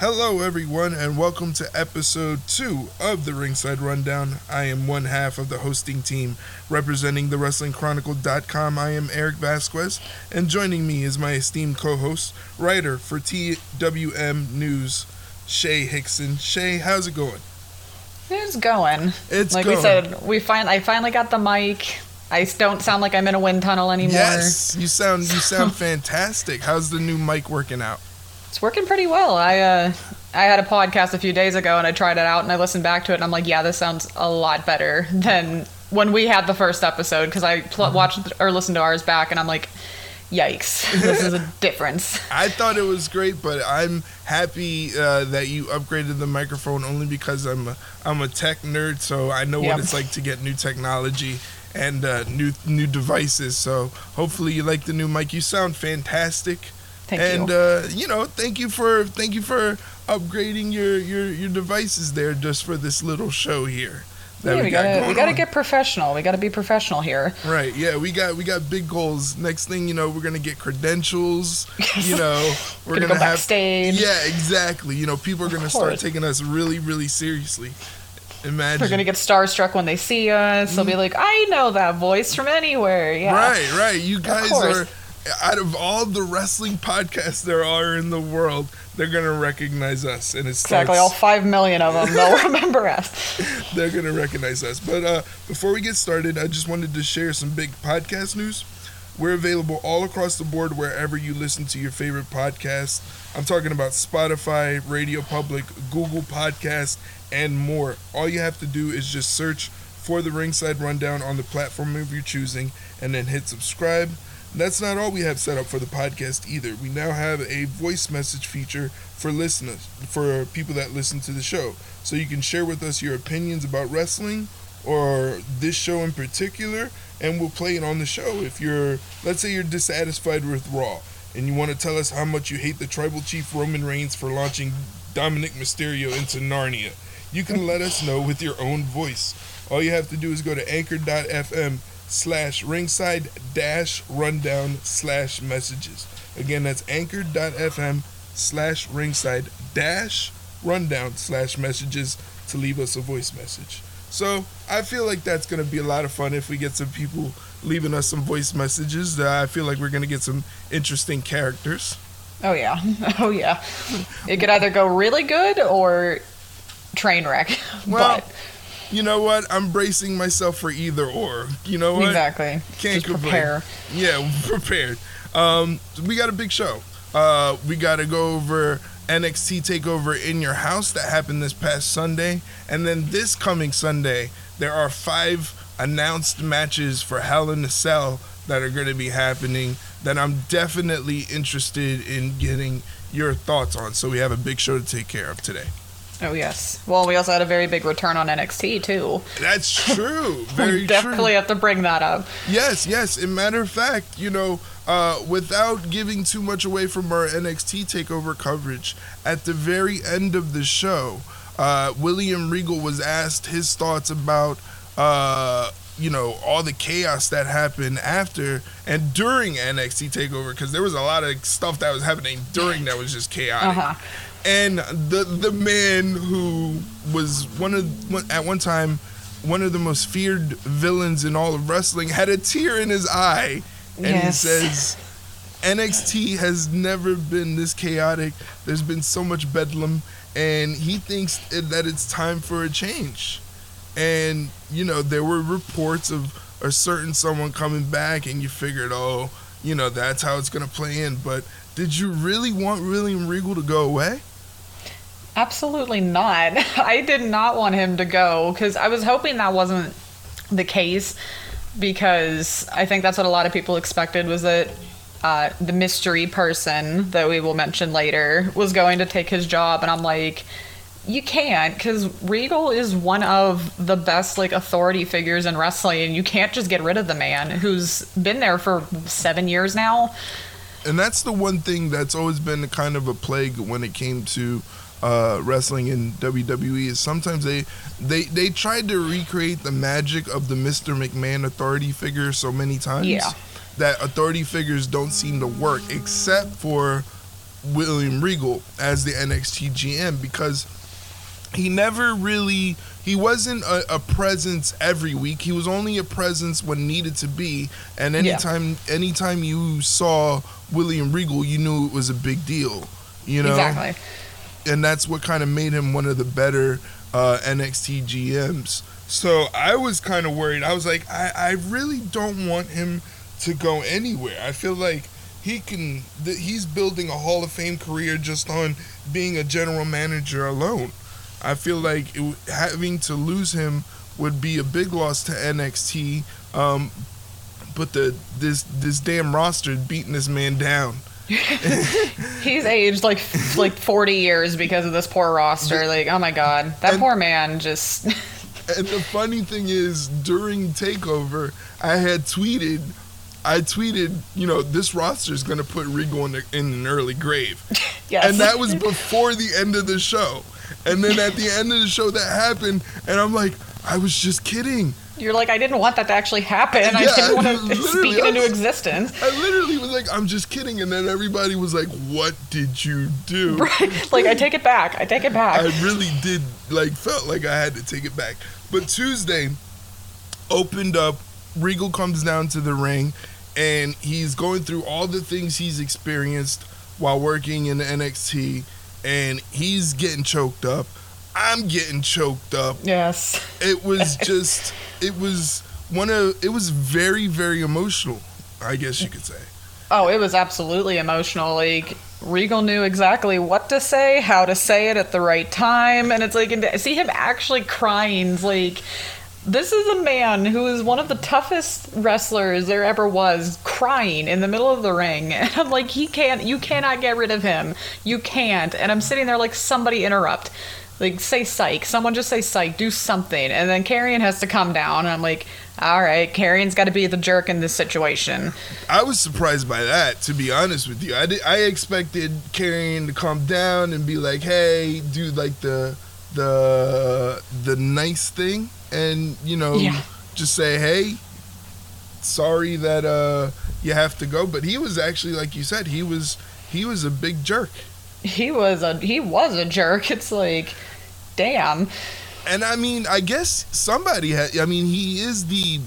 Hello, everyone, and welcome to episode two of the Ringside Rundown. I am one half of the hosting team representing the WrestlingChronicle.com. I am Erik Vasquez, and joining me is my esteemed co host, writer for TWM News, Shay Hickson. Shay, how's it going? It's going. It's like going. we said, we find I finally got the mic. I don't sound like I'm in a wind tunnel anymore. Yes, you sound you sound fantastic. How's the new mic working out? It's working pretty well. I uh, I had a podcast a few days ago and I tried it out and I listened back to it and I'm like, yeah, this sounds a lot better than when we had the first episode because I pl- Mm-hmm. watched or listened to ours back and I'm like, yikes, this is a difference. I thought it was great, but I'm happy uh, that you upgraded the microphone only because I'm a, I'm a tech nerd, so I know Yep. what it's like to get new technology and uh, new new devices. So hopefully you like the new mic. You sound fantastic, Thank and you. uh, you know thank you for thank you for upgrading your your your devices there just for this little show here. that yeah, we, got gotta we gotta on. get professional. We gotta be professional here. Right. Yeah, we got we got big goals. Next thing you know, we're gonna get credentials. You know, we're Gonna gonna, go have backstage. Yeah, exactly. You know, people are gonna start taking us really, really seriously. Imagine. They're gonna get starstruck when they see us. They'll be like, "I know that voice from anywhere." Yeah, Right, right. You guys are out of all the wrestling podcasts there are in the world, they're gonna recognize us, and it starts. exactly. All five million of them, they'll remember us. they're gonna recognize us. But uh, before we get started, I just wanted to share some big podcast news. We're available all across the board wherever you listen to your favorite podcasts. I'm talking about Spotify, Radio Public, Google Podcast, and more. All you have to do is just search for the Ringside Rundown on the platform of your choosing and then hit subscribe. That's not all we have set up for the podcast either. We now have a voice message feature for listeners, for people that listen to the show. So you can share with us your opinions about wrestling or this show in particular, and we'll play it on the show. If you're, let's say you're dissatisfied with Raw and you want to tell us how much you hate the tribal chief Roman Reigns for launching Dominik Mysterio into Narnia, you can let us know with your own voice. All you have to do is go to anchor.fm slash ringside dash rundown slash messages. Again, that's anchor.fm slash ringside dash rundown slash messages to leave us a voice message. So I feel like that's going to be a lot of fun if we get some people leaving us some voice messages. Uh, I feel like we're going to get some interesting characters. Oh yeah, oh yeah. It could either go really good or train wreck. Well, but You know what? I'm bracing myself for either or. You know what? exactly. Can't Just complain. prepare. Yeah, prepared. Um, we got a big show. Uh, we got to go over NXT Takeover in Your House that happened this past Sunday, and then this coming Sunday there are five announced matches for Hell in a Cell that are going to be happening that I'm definitely interested in getting your thoughts on. So we have a big show to take care of today. Oh yes. Well, we also had a very big return on NXT too. That's true. Very we true. definitely have to bring that up. Yes, yes. In matter of fact, you know, uh, without giving too much away from our NXT takeover coverage, at the very end of the show, uh, William Regal was asked his thoughts about, uh, you know, all the chaos that happened after and during NXT takeover, because there was a lot of stuff that was happening during that was just chaotic Uh huh. And the the man who was one of one- at one time one of the most feared villains in all of wrestling had a tear in his eye. And Yes. he says NXT has never been this chaotic. There's been so much bedlam. And he thinks that it's time for a change. And you know there were reports of a certain someone coming back and you figured oh you know that's how it's going to play in. But did you really want William Regal to go away Absolutely not. I did not want him to go because I was hoping that wasn't the case because I think that's what a lot of people expected was that uh, the mystery person that we will mention later was going to take his job, and I'm like. You can't because Regal is one of the best like authority figures in wrestling, and you can't just get rid of the man who's been there for seven years now. And that's the one thing that's always been kind of a plague when it came to uh, wrestling in WWE is sometimes they they they tried to recreate the magic of the Mr. McMahon authority figure so many times Yeah. that authority figures don't seem to work except for William Regal as the NXT GM because he never really he wasn't a, a, presence every week. He was only a presence when needed to be. And anytime yeah. anytime you saw William Regal, you knew it was a big deal. You know exactly. And that's what kind of made him one of the better uh, NXT GMs. So I was kind of worried. I was like, I, I really don't want him to go anywhere. I feel like he can. Th- he's building a Hall of Fame career just on being a general manager alone. I feel like it, having to lose him would be a big loss to NXT. Um, but the this this damn roster beating this man down. He's aged like like 40 years because of this poor roster. Like, oh my god, that and, poor man just. and the funny thing is, during Takeover, I had tweeted, I tweeted, you know, this roster is going to put Regal in, the, in an early grave. yes. And that was before the end of the show. And then at the end of the show, that happened, and I'm like, I was just kidding. You're like, I didn't want that to actually happen. Yeah, I didn't want to speak it into existence. I literally was like, I'm just kidding. And then everybody was like, What did you do? Right. Like, I take it back. I take it back. I really did, like, felt like I had to take it back. But Tuesday opened up. Regal comes down to the ring, and he's going through all the things he's experienced while working in the NXT and he's getting choked up. I'm getting choked up. Yes. It was just it was one of it was very very emotional, I guess you could say. Oh, it was absolutely emotional. Like Regal knew exactly what to say, how to say it at the right time, and it's like and see him actually crying like this is a man who is one of the toughest wrestlers there ever was, crying in the middle of the ring. And I'm like, he can't, you cannot get rid of him. You can't. And I'm sitting there like, somebody interrupt. Like, say psych. Someone just say psych. Do something. And then Karrion has to come down. And I'm like, all right, Karrion's got to be the jerk in this situation. I was surprised by that, to be honest with you. I, did, I expected Karrion to come down and be like, hey, do like the the the nice thing and you know yeah. just say hey sorry that uh you have to go but he was actually like you said he was he was a big jerk he was a he was a jerk it's like damn and i mean i guess somebody had i mean he is the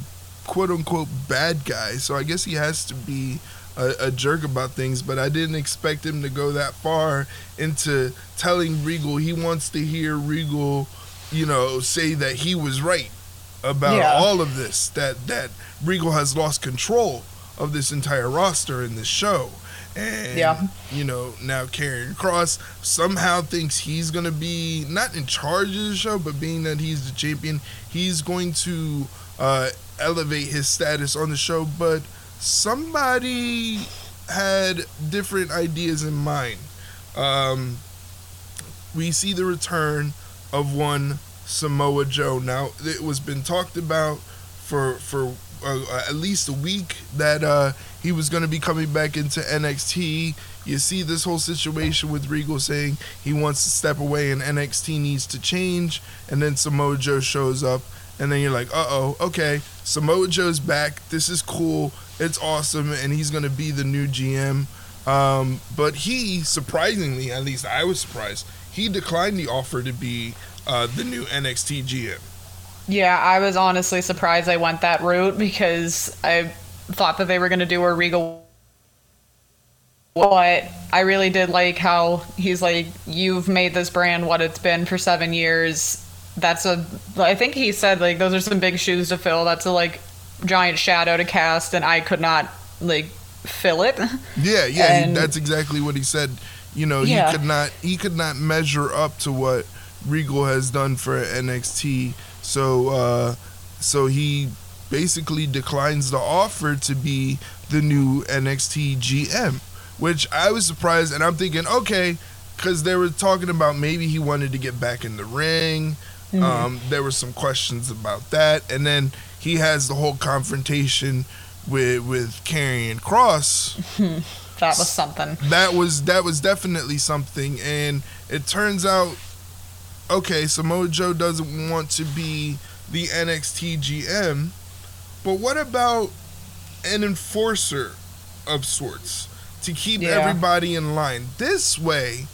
quote unquote bad guy so i guess he has to be a, a, jerk about things, but I didn't expect him to go that far into telling Regal he wants to hear Regal, you know, say that he was right about yeah. all of this. That that Regal has lost control of this entire roster in this show. And yeah. you know, now Karrion Kross somehow thinks he's gonna be not in charge of the show, but being that he's the champion, he's going to uh, elevate his status on the show. But somebody had different ideas in mind. Um, we see the return of one Samoa Joe. Now it was been talked about for for uh, at least a week that uh, he was going to be coming back into NXT. You see this whole situation with Regal saying he wants to step away and NXT needs to change, and then Samoa Joe shows up, and then you're like, uh oh, okay, Samoa Joe's back. This is cool. It's awesome, and he's going to be the new GM. Um, but he, surprisingly, at least I was surprised, he declined the offer to be uh, the new NXT GM. Yeah, I was honestly surprised I went that route because I thought that they were going to do a Regal. But I really did like how he's like, You've made this brand what it's been for seven years. That's a, I think he said, like, those are some big shoes to fill. That's a, like, giant shadow to cast, and I could not like fill it. Yeah, yeah, and, he, that's exactly what he said. You know, yeah. he could not he could not measure up to what Regal has done for NXT. So uh, so he basically declines the offer to be the new NXT GM, which I was surprised, and I'm thinking, okay, because they were talking about maybe he wanted to get back in the ring. Mm-hmm. Um, there were some questions about that, and then he has the whole confrontation with with Karrion Kross. that was something. That was that was definitely something, and it turns out, okay, Samoa Joe doesn't want to be the NXT GM, but what about an enforcer of sorts? to keep Yeah. everybody in line. This way,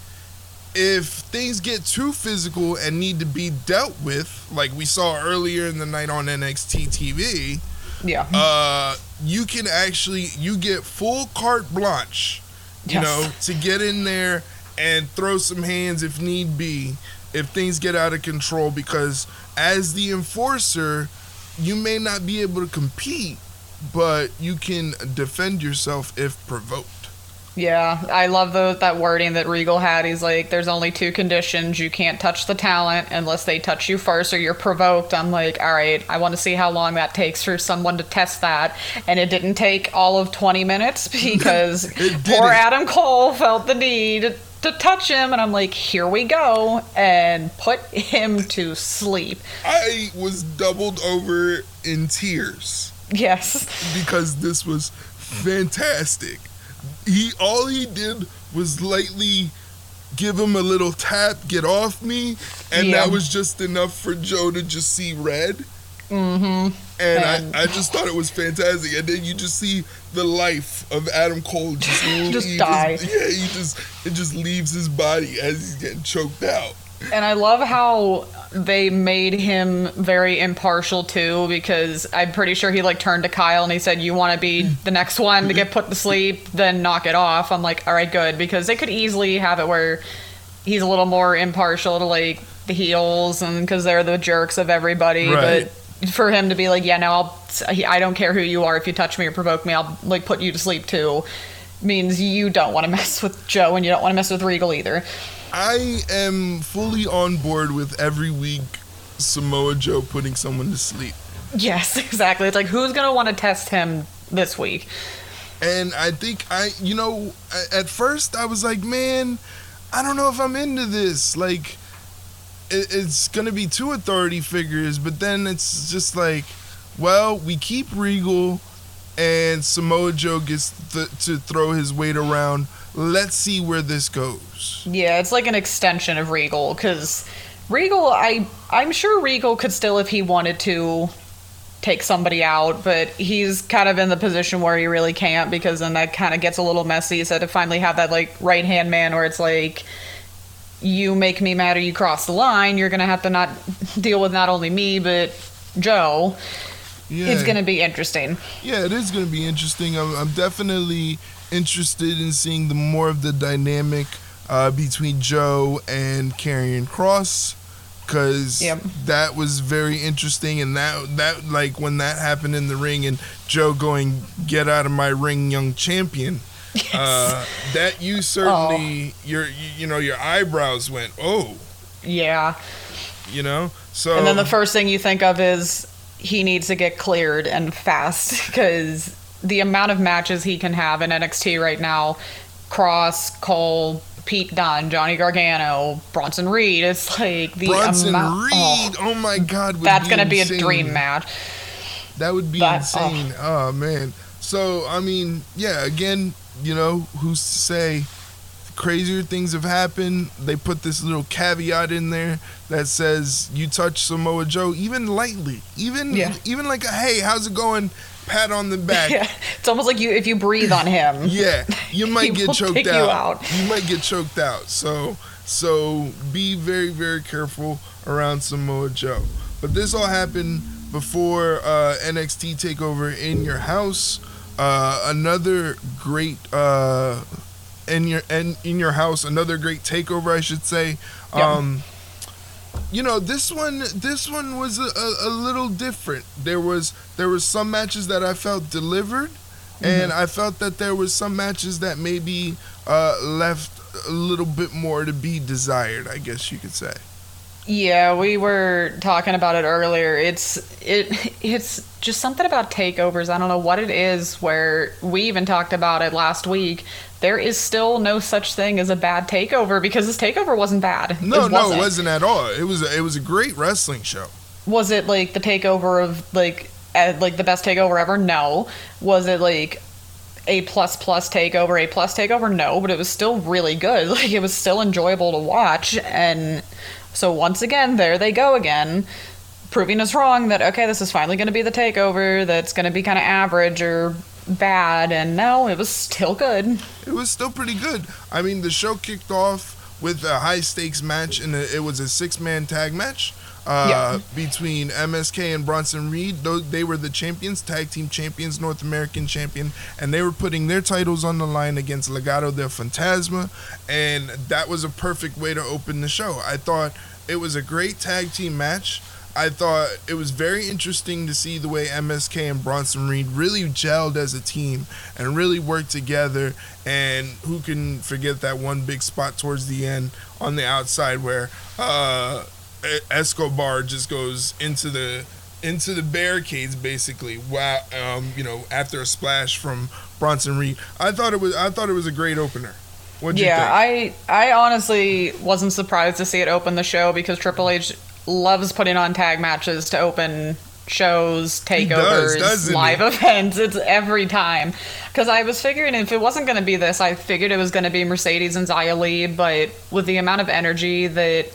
if things get too physical and need to be dealt with, like we saw earlier in the night on NXT TV, Yeah. uh, you can actually you get full carte blanche, you Yes. know, to get in there and throw some hands if need be, if things get out of control. Because as the enforcer, you may not be able to compete, but you can defend yourself if provoked. Yeah, I love the, that wording that Regal had. He's like, "There's only two conditions: you can't touch the talent unless they touch you first, or you're provoked." I'm like, "All right, I want to see how long that takes for someone to test that." And it didn't take all of 20 minutes because poor. Adam Cole felt the need to touch him, and I'm like, "Here we go," and put him to sleep. I was doubled over in tears. Yes, because this was fantastic. He all he did was lightly give him a little tap, get off me, and Yeah. that was just enough for Joe to just see red. mm-hmm. And, And- I, I just thought it was fantastic. And then you just see the life of Adam Cole just Just die. Yeah, he just it just leaves his body as he's getting choked out. And I love how they made him very impartial too, because I'm pretty sure he like turned to Kyle and he said, "You want to be the next one to get put to sleep, then knock it off." I'm like, "All right, good," because they could easily have it where he's a little more impartial to like the heels and because they're the jerks of everybody, Right. but for him to be like, "Yeah, no, I'll, I don't care who you are. If you touch me or provoke me, I'll like put you to sleep too," means you don't want to mess with Joe and you don't want to mess with Regal either. I am fully on board with every week Samoa Joe putting someone to sleep. Yes, exactly. It's like who's gonna want to test him this week? And I think I, you know, at first I was like, man, I don't know if I'm into this. Like, it, it's gonna be two authority figures, but then it's just like, well, we keep Regal, and Samoa Joe gets th- to throw his weight around. Let's see where this goes. Yeah, it's like an extension of Regal because Regal, I I'm sure Regal could still, if he wanted to, take somebody out, but he's kind of in the position where he really can't because then that kind of gets a little messy. So to finally have that like right hand man where it's like. You make me mad or you cross the line, you're gonna have to not deal with not only me but Joe. Yeah, It's gonna be interesting. yeah, it is gonna be interesting. I'm, I'm definitely interested in seeing the more of the dynamic uh, between Joe and Karrion Kross because Yep. that was very interesting and that that like when that happened in the ring and Joe going get out of my ring young champion uh, that you certainly your you, you know your eyebrows went oh Yeah. you know so And then the first thing you think of is he needs to get cleared and fast because the amount of matches he can have in NXT right now Kross, Cole, Pete Dunne, Johnny Gargano, Bronson Reed. It's like the Bronson amount. Reed oh, oh, my god that's be going to be a dream match. That would be That- insane. Oh. man. So I mean, yeah. Again, you know, who's to say? Crazier things have happened. They put this little caveat in there that says you touch Samoa Joe even lightly, even Yeah. even like a hey, how's it going? Pat on the back. Yeah, it's almost like you if you breathe on him. Yeah, you might get choked take you out. out. You might get choked out. So so be very very careful around Samoa Joe. But this all happened before uh, NXT Takeover in your house. Uh, another great uh, in your in, in your house. Another great takeover, I should say. Yeah. Um, you know this one this one was a, a, little different there was there was some matches that i felt delivered and i felt that there was some matches that maybe uh, left a little bit more to be desired i guess you could say Yeah, we were talking about it earlier. It's it it's just something about takeovers. I don't know what it is where we even talked about it last week. There is still no such thing as a bad takeover because this takeover wasn't bad. no It no wasn't. it wasn't at all it was a, it was a great wrestling show Was it like the takeover of like like the best takeover ever? No. Was it like a plus plus takeover, a plus takeover? No, but it was still really good. Like it was still enjoyable to watch. And so once again, there they go again, proving us wrong that okay, this is finally going to be the takeover. That's going to be kind of average or bad, and no, it was still good. It was still pretty good. I mean, the show kicked off with a high stakes match, and it was a six man tag match. Uh, between MSK and Bronson Reed, those, they were the champions, tag team champions, North American champion, and they were putting their titles on the line against Legado del Fantasma, and that was a perfect way to open the show. I thought it was a great tag team match. I thought it was very interesting to see the way MSK and Bronson Reed really gelled as a team and really worked together. And who can forget that one big spot towards the end on the outside where uh, Escobar just goes into the into the barricades basically. Wow, um, you know, after a splash from Bronson Reed, I thought it was I thought it was a great opener. What'd yeah, I I honestly wasn't surprised to see it open the show because Triple H loves putting on tag matches to open shows, takeovers, does, live events. It's every time. Because I was figuring if it wasn't going to be this, I figured it was going to be Mercedes and Xia Li. But with the amount of energy that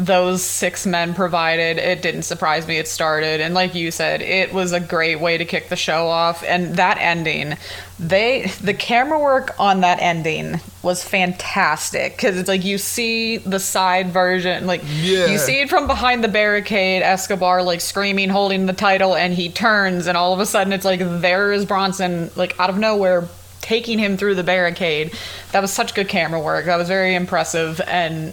those six men provided, it didn't surprise me it started. And like you said, it was a great way to kick the show off. And that ending, they the camera work on that ending was fantastic because it's like you see the side version, like yeah. you see it from behind the barricade, Escobar like screaming, holding the title, and he turns, and all of a sudden it's like there is Bronson, like out of nowhere, taking him through the barricade. That was such good camera work. That was very impressive and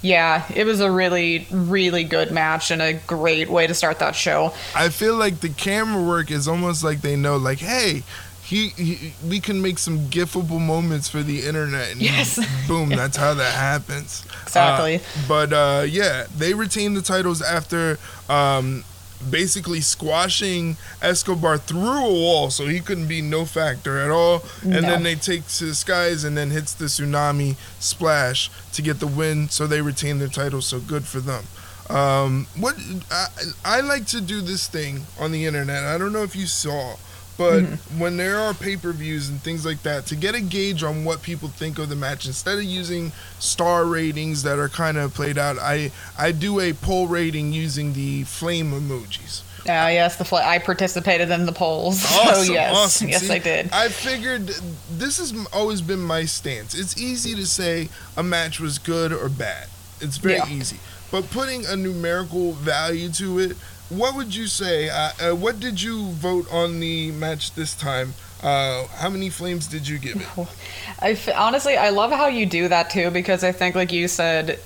yeah, it was a really, really good match and a great way to start that show. I feel like the camera work is almost like they know, like, hey, he, he we can make some gifable moments for the internet, and yes. boom, that's how that happens. Exactly. Uh, but uh, yeah, they retained the titles after um, basically squashing Escobar through a wall, so he couldn't be no factor at all. And no. then they take to the skies and then hits the tsunami splash to get the win, so they retain their title. So good for them. Um, what I, I like to do this thing on the internet. I don't know if you saw, but mm-hmm. when there are pay per views and things like that, to get a gauge on what people think of the match, instead of using star ratings that are kind of played out, I I do a poll rating using the flame emojis. Oh yes, the fl- I participated in the polls. Awesome, so yes, awesome. yes, See, I did. I figured this has always been my stance. It's easy to say a match was good or bad. It's very yeah. easy, but putting a numerical value to it what would you say? Uh, uh, what did you vote on the match this time? Uh, how many flames did you give it? I f- honestly, I love how you do that too because I think, like you said,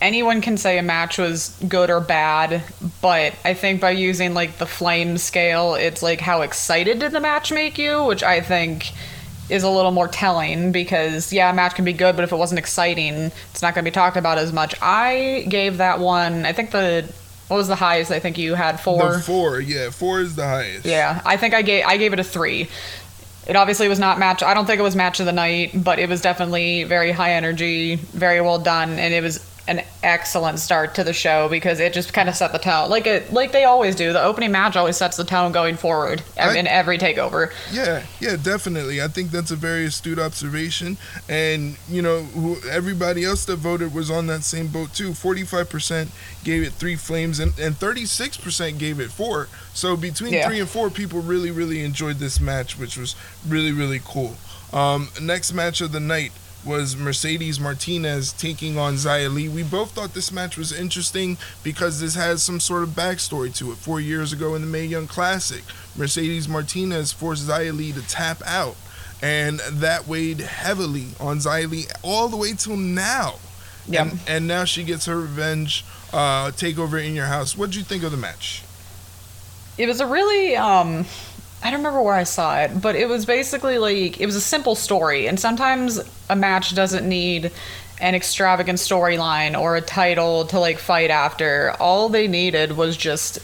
anyone can say a match was good or bad, but I think by using like the flame scale, it's like how excited did the match make you, which I think is a little more telling because yeah, a match can be good, but if it wasn't exciting, it's not going to be talked about as much. I gave that one. I think the what was the highest? I think you had four. The four, yeah, four is the highest. Yeah, I think I gave I gave it a three. It obviously was not match. I don't think it was match of the night, but it was definitely very high energy, very well done, and it was an excellent start to the show because it just kind of set the tone, like it, like they always do. The opening match always sets the tone going forward I, in every takeover. Yeah, yeah, definitely. I think that's a very astute observation, and you know, who, everybody else that voted was on that same boat too. Forty-five percent gave it three flames, and and thirty-six percent gave it four. So between yeah. three and four, people really, really enjoyed this match, which was really, really cool. Um, next match of the night was Mercedes Martinez taking on Xia Li. We both thought this match was interesting because this has some sort of backstory to it. Four years ago in the Mae Young Classic, Mercedes Martinez forced Xia Li to tap out, and that weighed heavily on Xia Li all the way till now. Yep. And, and now she gets her revenge uh, takeover in your house. What did you think of the match? It was a really um, I don't remember where I saw it, but it was basically like it was a simple story, and sometimes a match doesn't need an extravagant storyline or a title to like fight after. All they needed was just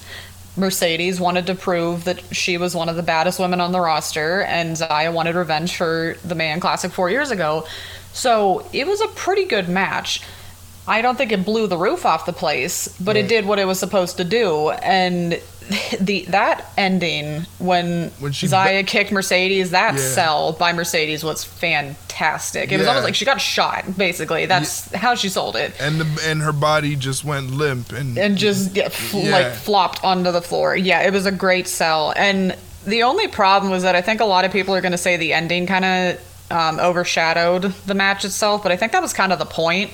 Mercedes wanted to prove that she was one of the baddest women on the roster, and Xia wanted revenge for the Man Classic four years ago. So it was a pretty good match. I don't think it blew the roof off the place, but right. it did what it was supposed to do. And the that ending when, when she ba- kicked Mercedes, that yeah. sell by Mercedes was fantastic. It yeah. was almost like she got shot. Basically, that's yeah. how she sold it. And the, and her body just went limp and and just fl- like flopped onto the floor. Yeah, it was a great sell. And The only problem was that I think a lot of people are going to say the ending kind of um, overshadowed the match itself, but I think that was kind of the point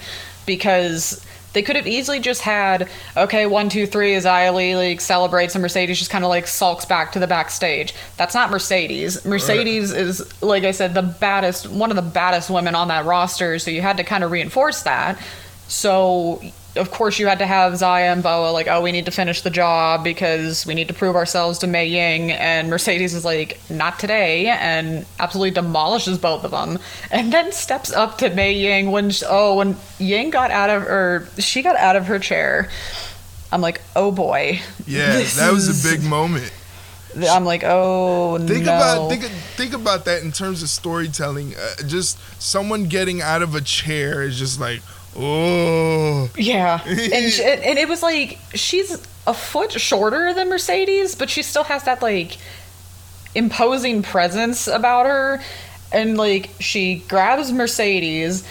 because they could have easily just had okay one two three as Li like celebrates and Mercedes just kind of like sulks back to the backstage. That's not Mercedes. Mercedes right. is like I said the baddest one of the baddest women on that roster, so you had to kind of reinforce that. So of course you had to have Xia and Boa like, oh, we need to finish the job because we need to prove ourselves to Mei Ying, and Mercedes is like, not today, and absolutely demolishes both of them, and then steps up to Mei Ying when she, oh when Ying got out of or she got out of her chair. I'm like, oh boy. Yeah, that was a big moment. I'm like, oh think no. about think think about that in terms of storytelling. Uh, just someone getting out of a chair is just like, Oh. Yeah. And, she, and it was like, she's a foot shorter than Mercedes, but she still has that, like, imposing presence about her. And, like, she grabs Mercedes,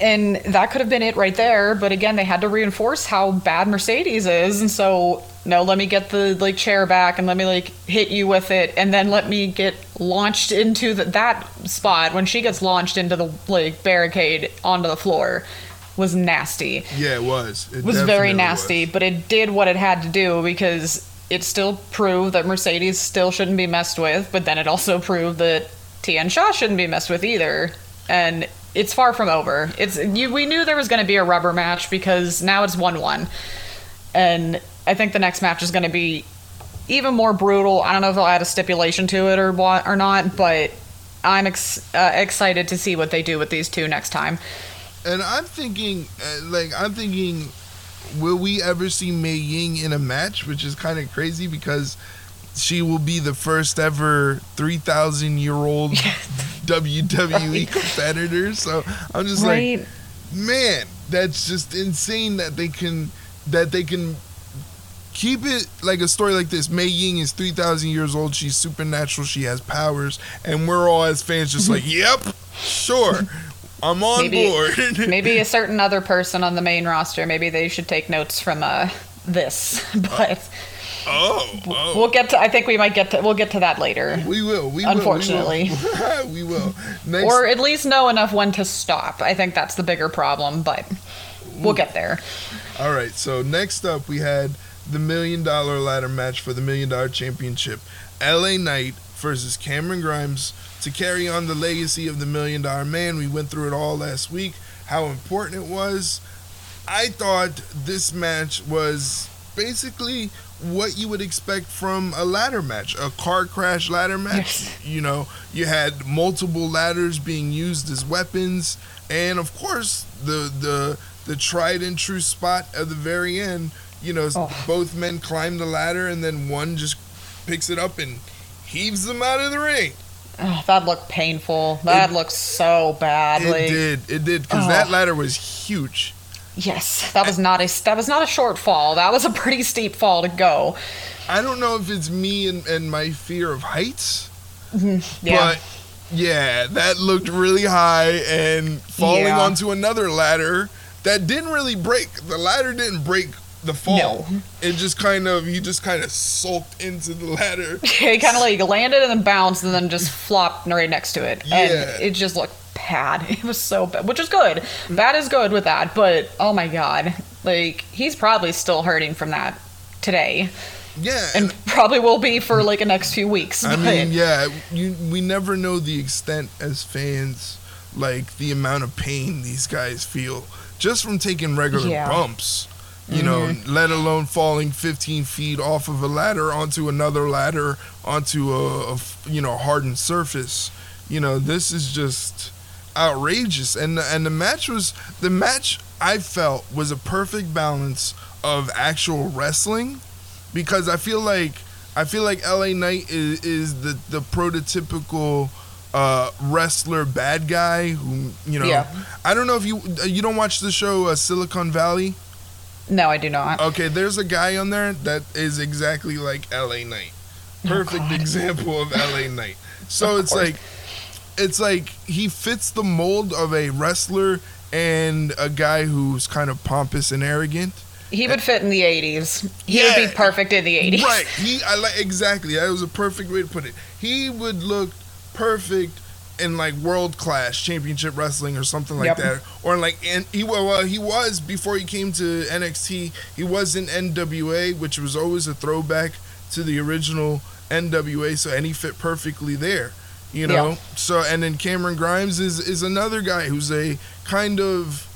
and that could have been it right there. But again, they had to reinforce how bad Mercedes is. And so, no, let me get the, like, chair back and let me, like, hit you with it. And then let me get launched into the, that spot when she gets launched into the, like, barricade onto the floor was nasty. Yeah, it was. It was very nasty, was. but it did what it had to do because it still proved that Mercedes still shouldn't be messed with, but then it also proved that Tian Sha shouldn't be messed with either. And it's far from over. It's you, we knew there was going to be a rubber match because now it's 1-1. And I think the next match is going to be even more brutal. I don't know if they'll add a stipulation to it or what or not, but I'm ex- uh, excited to see what they do with these two next time and I'm thinking, uh, like, I'm thinking, will we ever see Mei Ying in a match? Which is kind of crazy because she will be the first ever 3,000 year old WWE competitor. So I'm just right. like, man, that's just insane that they can that they can keep it like a story like this. Mei Ying is 3,000 years old. She's supernatural. She has powers. And we're all, as fans, just like, yep, sure. I'm on maybe, board. maybe a certain other person on the main roster. Maybe they should take notes from uh, this. But oh, oh, we'll get to. I think we might get to. We'll get to that later. We will. We unfortunately. Will, we will. we will. Or at least know enough when to stop. I think that's the bigger problem, but we'll get there. All right. So next up, we had the million dollar ladder match for the million dollar championship. LA Knight versus Cameron Grimes to carry on the legacy of the Million Dollar Man. We went through it all last week, how important it was. I thought this match was basically what you would expect from a ladder match, a car crash ladder match. Yes. You know, you had multiple ladders being used as weapons, and of course, the the the tried and true spot at the very end. You know, oh. both men climb the ladder, and then one just picks it up and heaves them out of the ring. Oh, that looked painful. That it, looked so bad. It did. It did because oh. that ladder was huge. Yes, that was not a that was not a short fall. That was a pretty steep fall to go. I don't know if it's me and, and my fear of heights, mm-hmm. yeah. but yeah, that looked really high and falling yeah. onto another ladder that didn't really break. The ladder didn't break the fall. No. It just kind of he just kind of sulked into the ladder. he kind of like landed and then bounced and then just flopped right next to it, yeah. and it just looked bad. It was so bad, which is good. Bad is good with that, but oh my god, like he's probably still hurting from that today. Yeah, and, and probably will be for like the next few weeks. I mean, yeah, you we never know the extent as fans, like the amount of pain these guys feel just from taking regular yeah. bumps you mm-hmm. know, let alone falling 15 feet off of a ladder onto another ladder onto a, a, you know hardened surface. You know, this is just outrageous. And and the match was the match I felt was a perfect balance of actual wrestling because I feel like I feel like LA Knight is is the the prototypical uh, wrestler bad guy who you know yeah. I don't know if you you don't watch the show uh, Silicon Valley. No, I do not. Okay, there's a guy on there that is exactly like LA Knight. Oh, Perfect oh, example of LA Knight. So it's like it's like he fits the mold of a wrestler and a guy who's kind of pompous and arrogant. He would fit in the 80s. He would be perfect in the 80s. Right. He I like exactly. That was a perfect way to put it. He would look perfect in like world class championship wrestling or something like Yep. that. Or in like and he well, well he was before he came to NXT, he was in NWA, which was always a throwback to the original NWA, so and he fit perfectly there. You know? Yeah. So and then Cameron Grimes is is another guy who's a kind of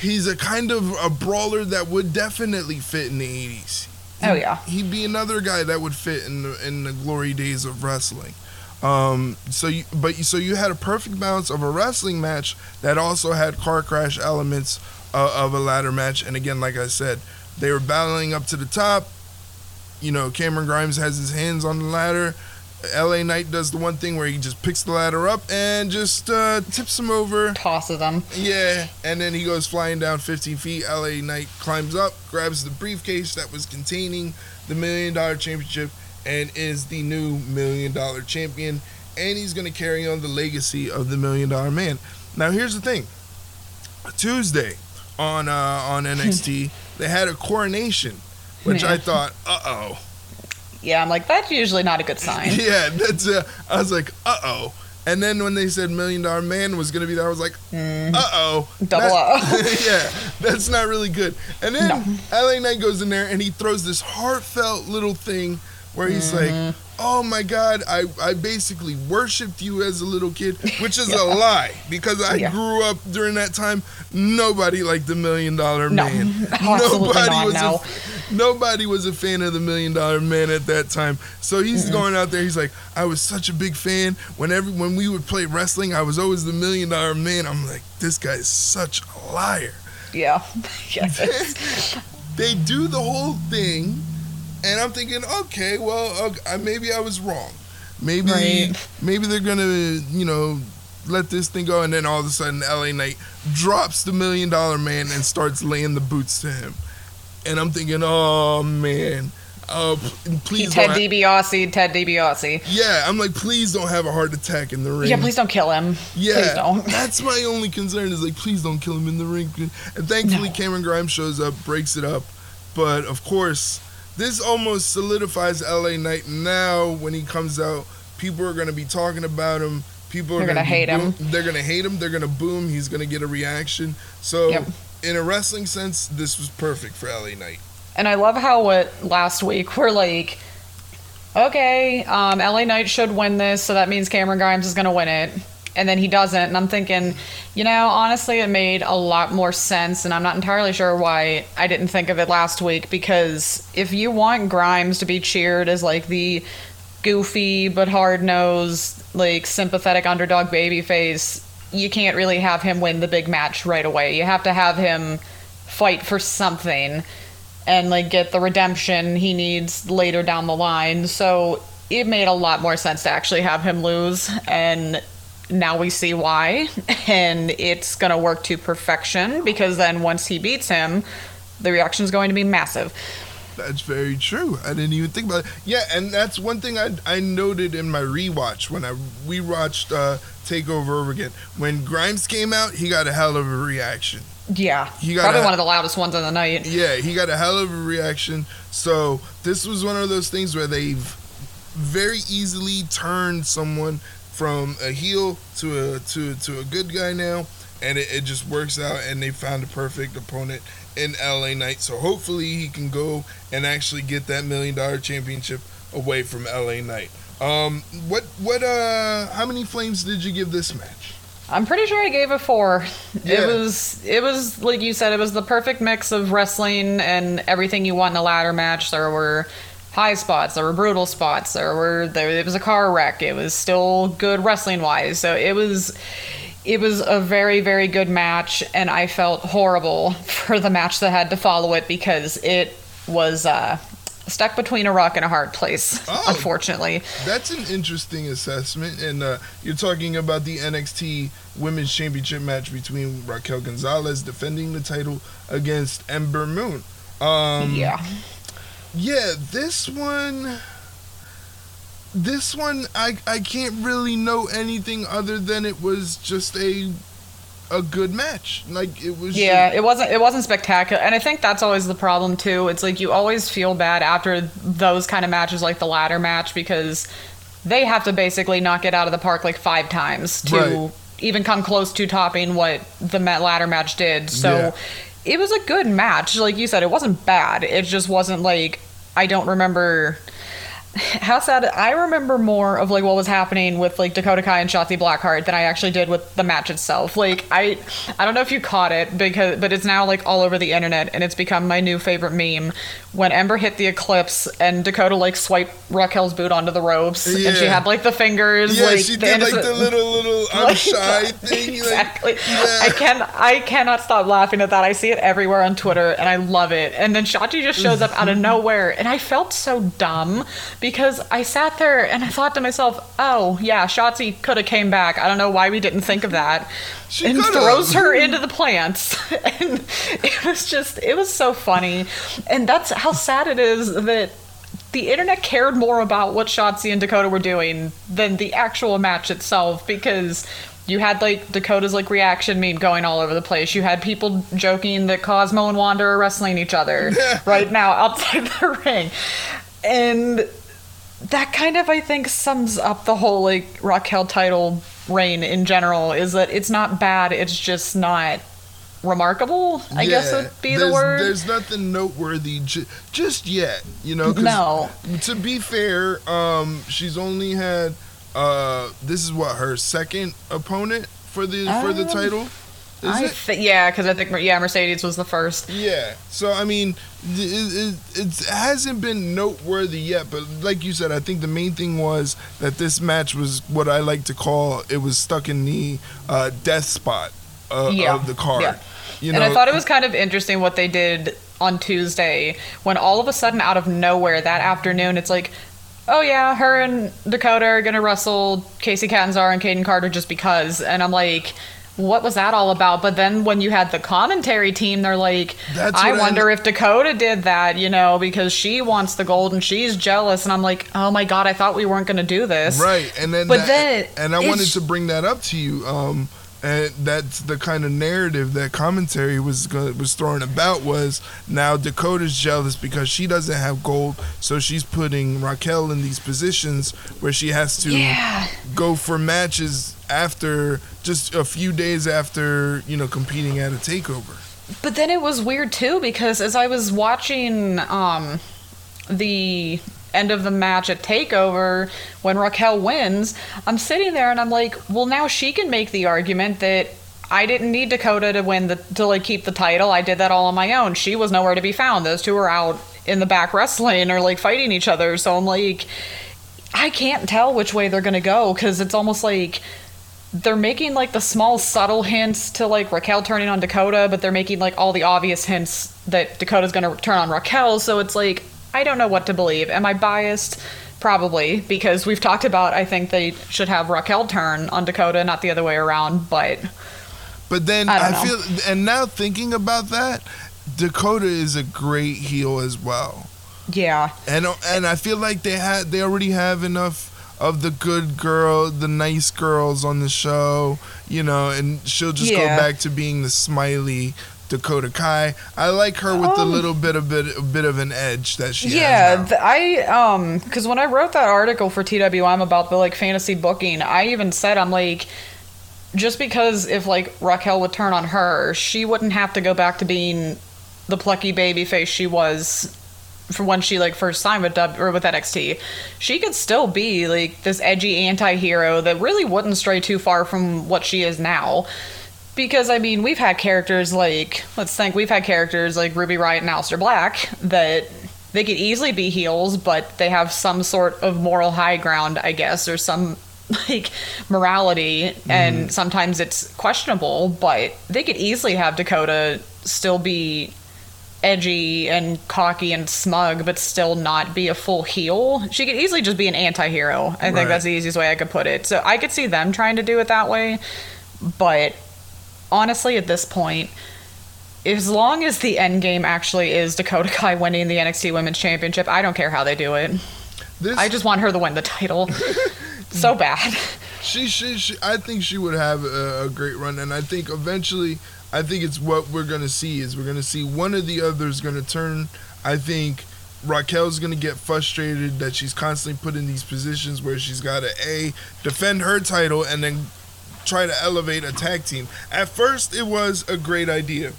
he's a kind of a brawler that would definitely fit in the 80s. Oh, yeah. He'd be another guy that would fit in the in the glory days of wrestling. Um, so you, but you, so you had a perfect balance of a wrestling match that also had car crash elements uh, of a ladder match. And again, like I said, they were battling up to the top. You know, Cameron Grimes has his hands on the ladder. LA Knight does the one thing where he just picks the ladder up and just uh, tips him over. Tosses them. Yeah, and then he goes flying down 15 feet. LA Knight climbs up, grabs the briefcase that was containing the million dollar championship, and is the new million dollar champion. And he's going to carry on the legacy of the million dollar man. Now, here's the thing Tuesday on, uh, on NXT, they had a coronation, which I thought, uh oh. Yeah, I'm like, that's usually not a good sign. Yeah, that's. Uh, I was like, uh oh. And then when they said Million Dollar Man was gonna be there, I was like, uh oh, Mm. Double O. yeah, that's not really good. And then LA Knight goes in there and he throws this heartfelt little thing where he's Mm-hmm. like, "Oh my God, I I basically worshipped you as a little kid," which is a lie because I Yeah. grew up during that time. Nobody liked the Million Dollar No, Man. absolutely not, was no. a, nobody was a fan of the Million Dollar Man at that time. So he's going out there. He's like, I was such a big fan. Whenever when we would play wrestling, I was always the Million Dollar Man. I'm like, this guy is such a liar. Yeah. yes. They do the whole thing, and I'm thinking, okay, well, maybe I was wrong. Maybe Right. maybe they're gonna, you know, let this thing go, and then all of a sudden, LA Knight drops the Million Dollar Man and starts laying the boots to him, and I'm thinking, oh man, uh, He please Ted. DiBiase, Ted DiBiase. yeah, I'm like, please don't have a heart attack in the ring. Yeah, please don't kill him. Yeah, Please don't. that's my only concern. Is like, please don't kill him in the ring. And thankfully, No. Cameron Grimes shows up, breaks it up. But of course, this almost solidifies LA Knight. Now, when he comes out, people are going to be talking about him. People are gonna gonna be hate him. They're gonna hate him. They're gonna boom. He's gonna get a reaction. So, Yep. in a wrestling sense, this was perfect for LA Knight. And I love how what last week we're like, okay, um, LA Knight should win this, so that means Cameron Grimes is going to win it. And then he doesn't. And I'm thinking, you know, honestly, it made a lot more sense. And I'm not entirely sure why I didn't think of it last week. Because if you want Grimes to be cheered as like the goofy but hard nosed, like sympathetic underdog baby face, you can't really have him win the big match right away. You have to have him fight for something and like get the redemption he needs later down the line. So it made a lot more sense to actually have him lose and now we see why and it's going to work to perfection because then once he beats him the reaction is going to be massive. That's very true. I didn't even think about it. Yeah, and that's one thing I, I noted in my rewatch when I rewatched uh, Takeover over again. When Grimes came out, he got a hell of a reaction. Yeah. he gotta Probably ha- one of the loudest ones of the night. Yeah, he got a hell of a reaction. So this was one of those things where they've very easily turned someone from a heel to a to to a good guy now, and it, it just works out. And they found a perfect opponent in LA Knight. So hopefully he can go and actually get that million dollar championship away from LA Knight. Um, what what uh, how many flames did you give this match? I'm pretty sure I gave it four. Yeah. It was it was like you said, it was the perfect mix of wrestling and everything you want in a ladder match. There were high spots, there were brutal spots, there were there it was a car wreck. It was still good wrestling wise. So it was it was a very very good match and I felt horrible for the match that had to follow it because it was uh stuck between a rock and a hard place Oh. unfortunately. That's an interesting assessment. And uh, you're talking about the NXT Women's Championship match between Raquel Gonzalez defending the title against Ember Moon. Um, yeah. Yeah, this one. This one, I, I can't really know anything other than it was just a a good match. Like it was. Yeah, it wasn't it wasn't spectacular, and I think that's always the problem too. It's like you always feel bad after those kind of matches, like the ladder match, because they have to basically knock it out of the park like five times to Right. even come close to topping what the ladder match did. So Yeah. It was a good match, like you said. It wasn't bad. It just wasn't like I don't remember. How sad! I remember more of like what was happening with like Dakota Kai and Shotzi Blackheart than I actually did with the match itself. Like I, I don't know if you caught it because, but it's now like all over the internet and it's become my new favorite meme. When Ember hit the Eclipse and Dakota like swiped Raquel's boot onto the ropes and she had like the fingers. Yeah, like, she did like the little little I'm like, shy thing. exactly. Like, yeah. I can I cannot stop laughing at that. I see it everywhere on Twitter and I love it. And then Shotzi just shows up out of mm-hmm. nowhere and I felt so dumb because I sat there and I thought to myself, "Oh, yeah, Shotzi could have came back. I don't know why we didn't think of that." She and could've. throws her into the plants. and it was just it was so funny. And that's how sad it is that the internet cared more about what Shotzi and Dakota were doing than the actual match itself because you had like Dakota's like reaction meme going all over the place. You had people joking that Cosmo and Wanda are wrestling each other right now outside the ring. And that kind of I think sums up the whole like Raquel title reign in general is that it's not bad, it's just not remarkable. I guess would be the word. There's nothing noteworthy ju- just yet, you know. No. To be fair, um, she's only had uh, this is what her second opponent for the for the Um, title. I it? yeah, because I think yeah, Mercedes was the first. Yeah. So I mean, it, it, it hasn't been noteworthy yet, but like you said, I think the main thing was that this match was what I like to call it was stuck in the uh, death spot uh, Yeah. of the card. Yeah. You and I thought it was kind of interesting what they did on Tuesday when all of a sudden, out of nowhere, that afternoon, it's like, oh yeah, her and Dakota are gonna wrestle Kacy Catanzaro and Kayden Carter just because, and I'm like. What was that all about? But then when you had the commentary team, they're like, That's I wonder if Dakota did that, you know, because she wants the gold and she's jealous. And I'm like, oh my God, I thought we weren't going to do this. Right, and then But that- then and I wanted to bring that up to you. Um, and that's the kind of narrative that commentary was go- was throwing about was now Dakota's jealous because she doesn't have gold, so she's putting Raquel in these positions where she has to Yeah. go for matches after just a few days after you know competing at a takeover. But then it was weird too because as I was watching um, the end of the match at Takeover when Raquel wins, I'm sitting there and I'm like, well, now she can make the argument that I didn't need Dakota to win the to like keep the title. I did that all on my own. She was nowhere to be found. Those two were out in the back wrestling or like fighting each other. So I'm like, I can't tell which way they're gonna go because it's almost like they're making like the small subtle hints to like Raquel turning on Dakota, but they're making like all the obvious hints that Dakota's gonna turn on Raquel. So it's like I don't know what to believe. Am I biased? Probably because we've talked about. I think they should have Raquel turn on Dakota, not the other way around. But But then I I, feel, and now thinking about that, Dakota is a great heel as well. yeah, and and I feel like they had they already have enough of the good girl, the nice girls on the show, you know, and she'll just Yeah. go back to being the smiley Dakota Kai. I like her with the Um, little bit of bit a bit of an edge that she yeah. th- I um because when I wrote that article for TWM about the like fantasy booking, I even said I'm like. Just because if like Raquel would turn on her, she wouldn't have to go back to being the plucky baby face she was from when she like first signed with W or with NXT. She could still be like this edgy anti-hero that really wouldn't stray too far from what she is now. Because I mean, we've had characters like let's think we've had characters like Ruby Riott and Aleister Black that they could easily be heels, but they have some sort of moral high ground, I guess, or some like morality, and mm-hmm. sometimes it's questionable, but they could easily have Dakota still be edgy and cocky and smug, but still not be a full heel. She could easily just be an anti hero. I think Right. that's the easiest way I could put it. So I could see them trying to do it that way, but honestly, at this point, as long as the end game actually is Dakota Kai winning the NXT Women's Championship, I don't care how they do it. This I just want her to win the title so bad. she, she, she, I think she would have a, a great run, and I think eventually, I think it's what we're gonna see is we're gonna see one of the others gonna turn. I think Raquel's gonna get frustrated that she's constantly put in these positions where she's got to a defend her title and then try to elevate a tag team. At first, it was a great idea.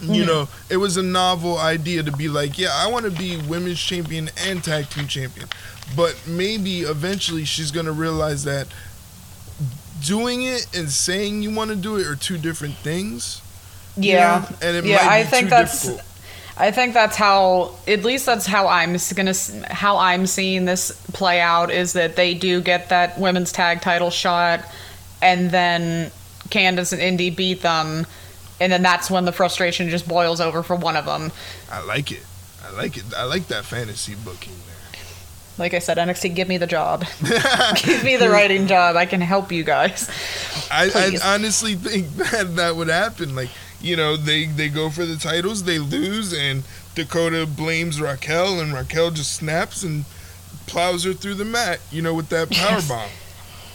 You Mhm. know, it was a novel idea to be like, yeah, I want to be women's champion and tag team champion. But maybe eventually she's going to realize that doing it and saying you want to do it are two different things. you Yeah. know? And it yeah, might I be think too that's difficult. I think that's how at least that's how I'm gonna, how I'm seeing this play out is that they do get that women's tag title shot, and then Candice and Indi beat them, and then that's when the frustration just boils over for one of them. I like it. I like it. I like that fantasy booking Like I said, NXT, give me the job, give me the writing job. I can help you guys. I, I honestly think that that would happen. Like, you know, they they go for the titles, they lose, and Dakota blames Raquel, and Raquel just snaps and plows her through the mat. You know, with that power Yes. bomb.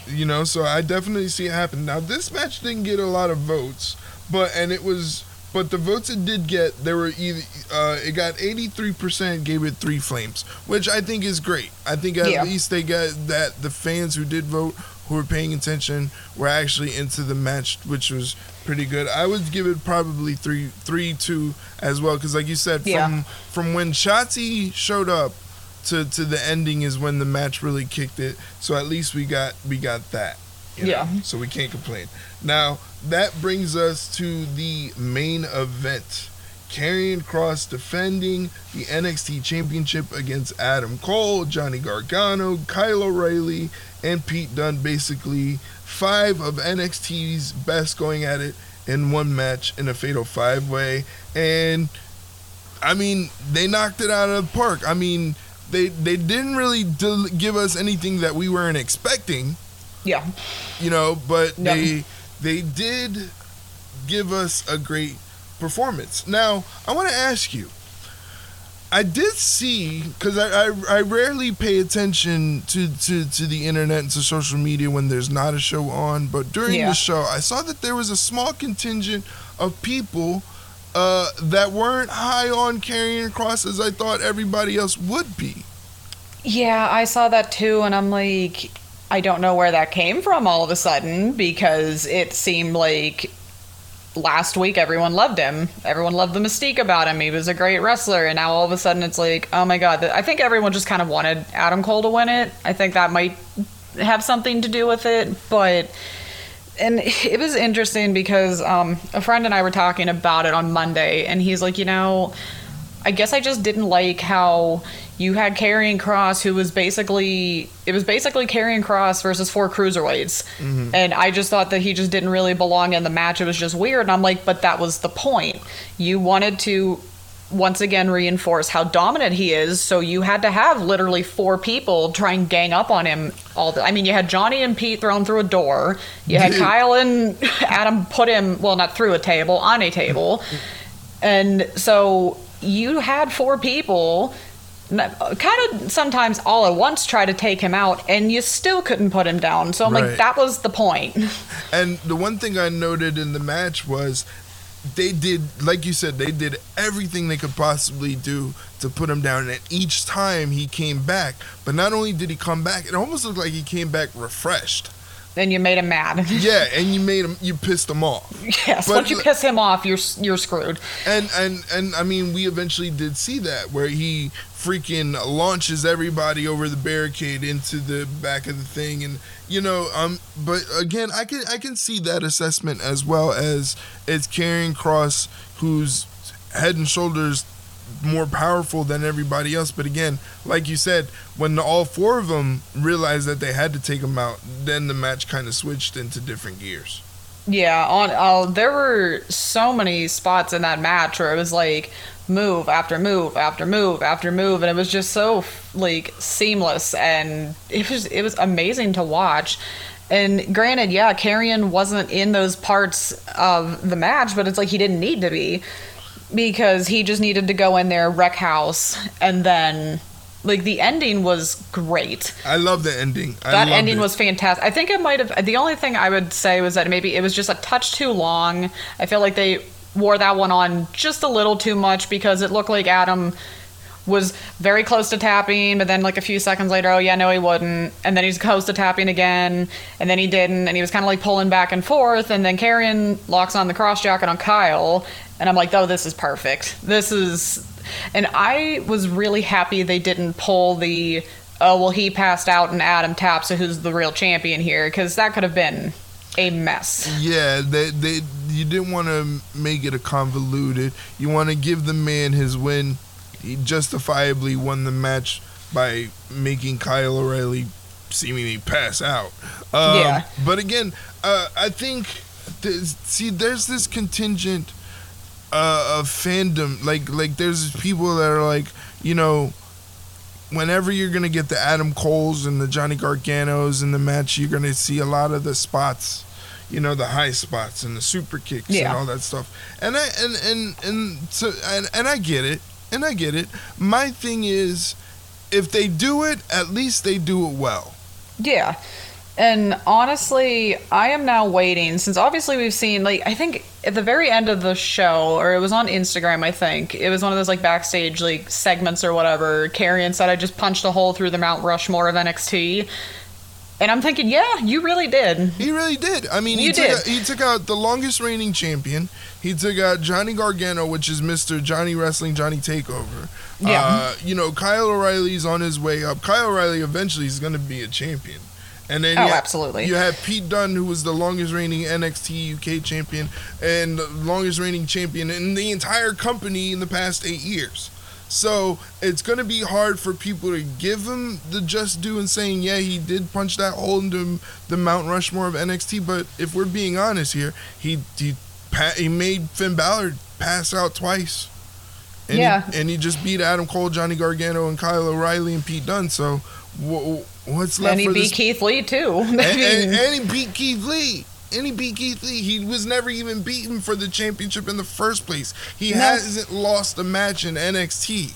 You know, so I definitely see it happen. Now, this match didn't get a lot of votes, but and it was. But the votes it did get, there were either uh, it got 83% gave it three flames, which I think is great. I think at Yeah. least they got that the fans who did vote, who were paying attention, were actually into the match, which was pretty good. I would give it probably three, three, two as well, because like you said, Yeah. from from when Shotzi showed up to to the ending is when the match really kicked it. So at least we got we got that. you know? Yeah. So we can't complain. Now that brings us to the main event. Karrion Kross defending the NXT Championship against Adam Cole, Johnny Gargano, Kyle O'Reilly, and Pete Dunne. Basically, five of NXT's best going at it in one match in a fatal five way. And I mean, they knocked it out of the park. I mean, they they didn't really del- give us anything that we weren't expecting Yeah, you know, but Yeah. they they did give us a great performance. Now, I want to ask you. I did see because I, I I rarely pay attention to, to to the internet and to social media when there's not a show on, but during Yeah. the show, I saw that there was a small contingent of people uh, that weren't high on Karrion Kross as I thought everybody else would be. Yeah, I saw that too, and I'm like, I don't know where that came from all of a sudden because it seemed like last week everyone loved him. Everyone loved the mystique about him. He was a great wrestler, and now all of a sudden it's like, oh my god. I think everyone just kind of wanted Adam Cole to win it. I think that might have something to do with it, but. And it was interesting because um, a friend and I were talking about it on Monday, and he's like, you know, I guess I just didn't like how you had Karrion Kross, who was basically it was basically Karrion Kross versus four cruiserweights, mm-hmm. and I just thought that he just didn't really belong in the match. It was just weird, and I'm like, but that was the point. You wanted to once again reinforce how dominant he is, so you had to have literally four people try and gang up on him. All the, I mean, you had Johnny and Pete thrown through a door. You had Kyle and Adam put him well, not through a table, on a table. And so you had four people kind of sometimes all at once try to take him out and you still couldn't put him down. So I'm Right. like that was the point. And the one thing I noted in the match was they did, like you said, they did everything they could possibly do to put him down. And each time he came back, but not only did he come back, it almost looked like he came back refreshed. then you made him mad. Yeah, and you made him, you pissed him off. yes, But once you piss him off, you're you're screwed. And and and I mean, we eventually did see that where he freaking launches everybody over the barricade into the back of the thing, and you know, um, but again, I can I can see that assessment as well as as Karrion Kross, who's head and shoulders more powerful than everybody else. But again, like you said, when all four of them realized that they had to take him out, then the match kind of switched into different gears. Yeah, on uh, there were so many spots in that match where it was like move after move after move after move, and it was just so like seamless, and it was it was amazing to watch. And granted, yeah, Karrion wasn't in those parts of the match, but it's like he didn't need to be because he just needed to go in there, wreck house, and then like the ending was great. I love the ending. I that ending it. was fantastic. I think it might have. The only thing I would say was that maybe it was just a touch too long. I feel like they wore that one on just a little too much because it looked like Adam was very close to tapping, but then like a few seconds later, oh yeah, no, he wouldn't, and then he's close to tapping again, and then he didn't, and he was kind of like pulling back and forth, and then Karrion locks on the Kross Jacket on Kyle, and I'm like, oh, this is perfect. This is, and I was really happy they didn't pull the, oh well, he passed out and Adam tapped, so who's the real champion here? Because that could have been a mess. Yeah, they they you didn't want to make it a convoluted. You want to give the man his win. He justifiably won the match by making Kyle O'Reilly seemingly pass out. Um, Yeah. But again, uh, I think there's, see, there's this contingent uh, of fandom. Like like there's people that are like, you know, whenever you're gonna get the Adam Coles and the Johnny Garganos in the match, you're gonna see a lot of the spots, you know, the high spots and the super kicks and all that stuff. And I and and and so and, and I get it, and I get it. My thing is, if they do it, at least they do it well. Yeah. And honestly, I am now waiting since obviously we've seen like I think at the very end of the show or it was on Instagram, I think. It was one of those like backstage like segments or whatever. Karrion said I just punched a hole through the Mount Rushmore of NXT. And I'm thinking, yeah, you really did. He really did. I mean, he You took did. Out, he took out the longest reigning champion. He took out Johnny Gargano, which is Mister Johnny Wrestling Johnny Takeover. Yeah. Uh, you know, Kyle O'Reilly's on his way up. Kyle O'Reilly eventually is going to be a champion. And then Oh, you absolutely. You have Pete Dunne, who was the longest reigning NXT UK champion and longest reigning champion in the entire company in the past eight years. So it's going to be hard for people to give him the just due and saying, yeah, he did punch that hole into the Mount Rushmore of NXT. But if we're being honest here, he he he made Finn Balor pass out twice. And Yeah. He, and he just beat Adam Cole, Johnny Gargano, and Kyle O'Reilly and Pete Dunne. So what's left And he for beat this? Keith Lee too. And, and, and he beat Keith Lee. And he beat Keith Lee. He was never even beaten for the championship in the first place. He No. hasn't lost a match in NXT.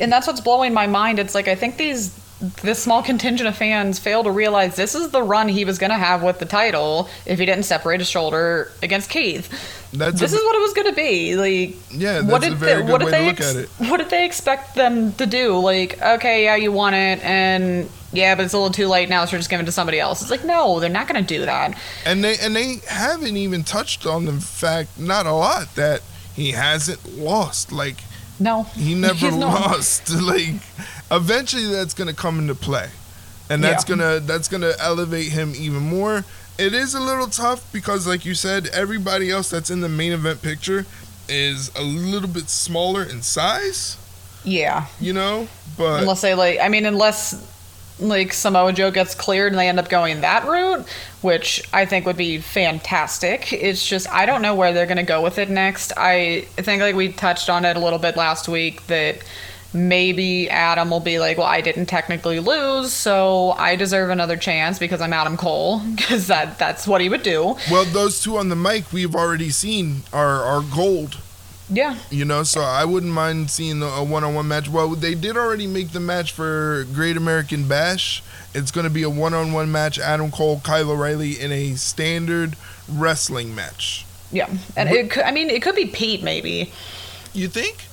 and that's what's blowing my mind. It's like I think these this small contingent of fans fail to realize this is the run he was going to have with the title if he didn't separate his shoulder against Keith. That's this a, is what it was going to be. Like, yeah, what did they, what did to they look ex- at it. what did they expect them to do? Like, okay, yeah, you want it, and yeah, but it's a little too late now, so we're just giving it to somebody else. It's like, no, they're not going to do that. And they and they haven't even touched on the fact, not a lot, that he hasn't lost. Like No, he never lost. Like eventually that's gonna come into play. And that's Yeah. gonna that's gonna elevate him even more. It is a little tough because like you said, everybody else that's in the main event picture is a little bit smaller in size, Yeah, you know? But unless they like, I mean, unless like Samoa Joe gets cleared and they end up going that route, which I think would be fantastic. It's just I don't know where they're gonna go with it next. I think like we touched on it a little bit last week that maybe Adam will be like, well, I didn't technically lose, so I deserve another chance because I'm Adam Cole, because that that's what he would do. well those two on the mic we've already seen are are gold. Yeah, You know, so I wouldn't mind seeing a one-on-one match. Well, they did already make the match for Great American Bash. It's going to be a one-on-one match: Adam Cole, Kyle O'Reilly in a standard wrestling match. yeah, and it could. I mean, it could be Pete maybe. You think?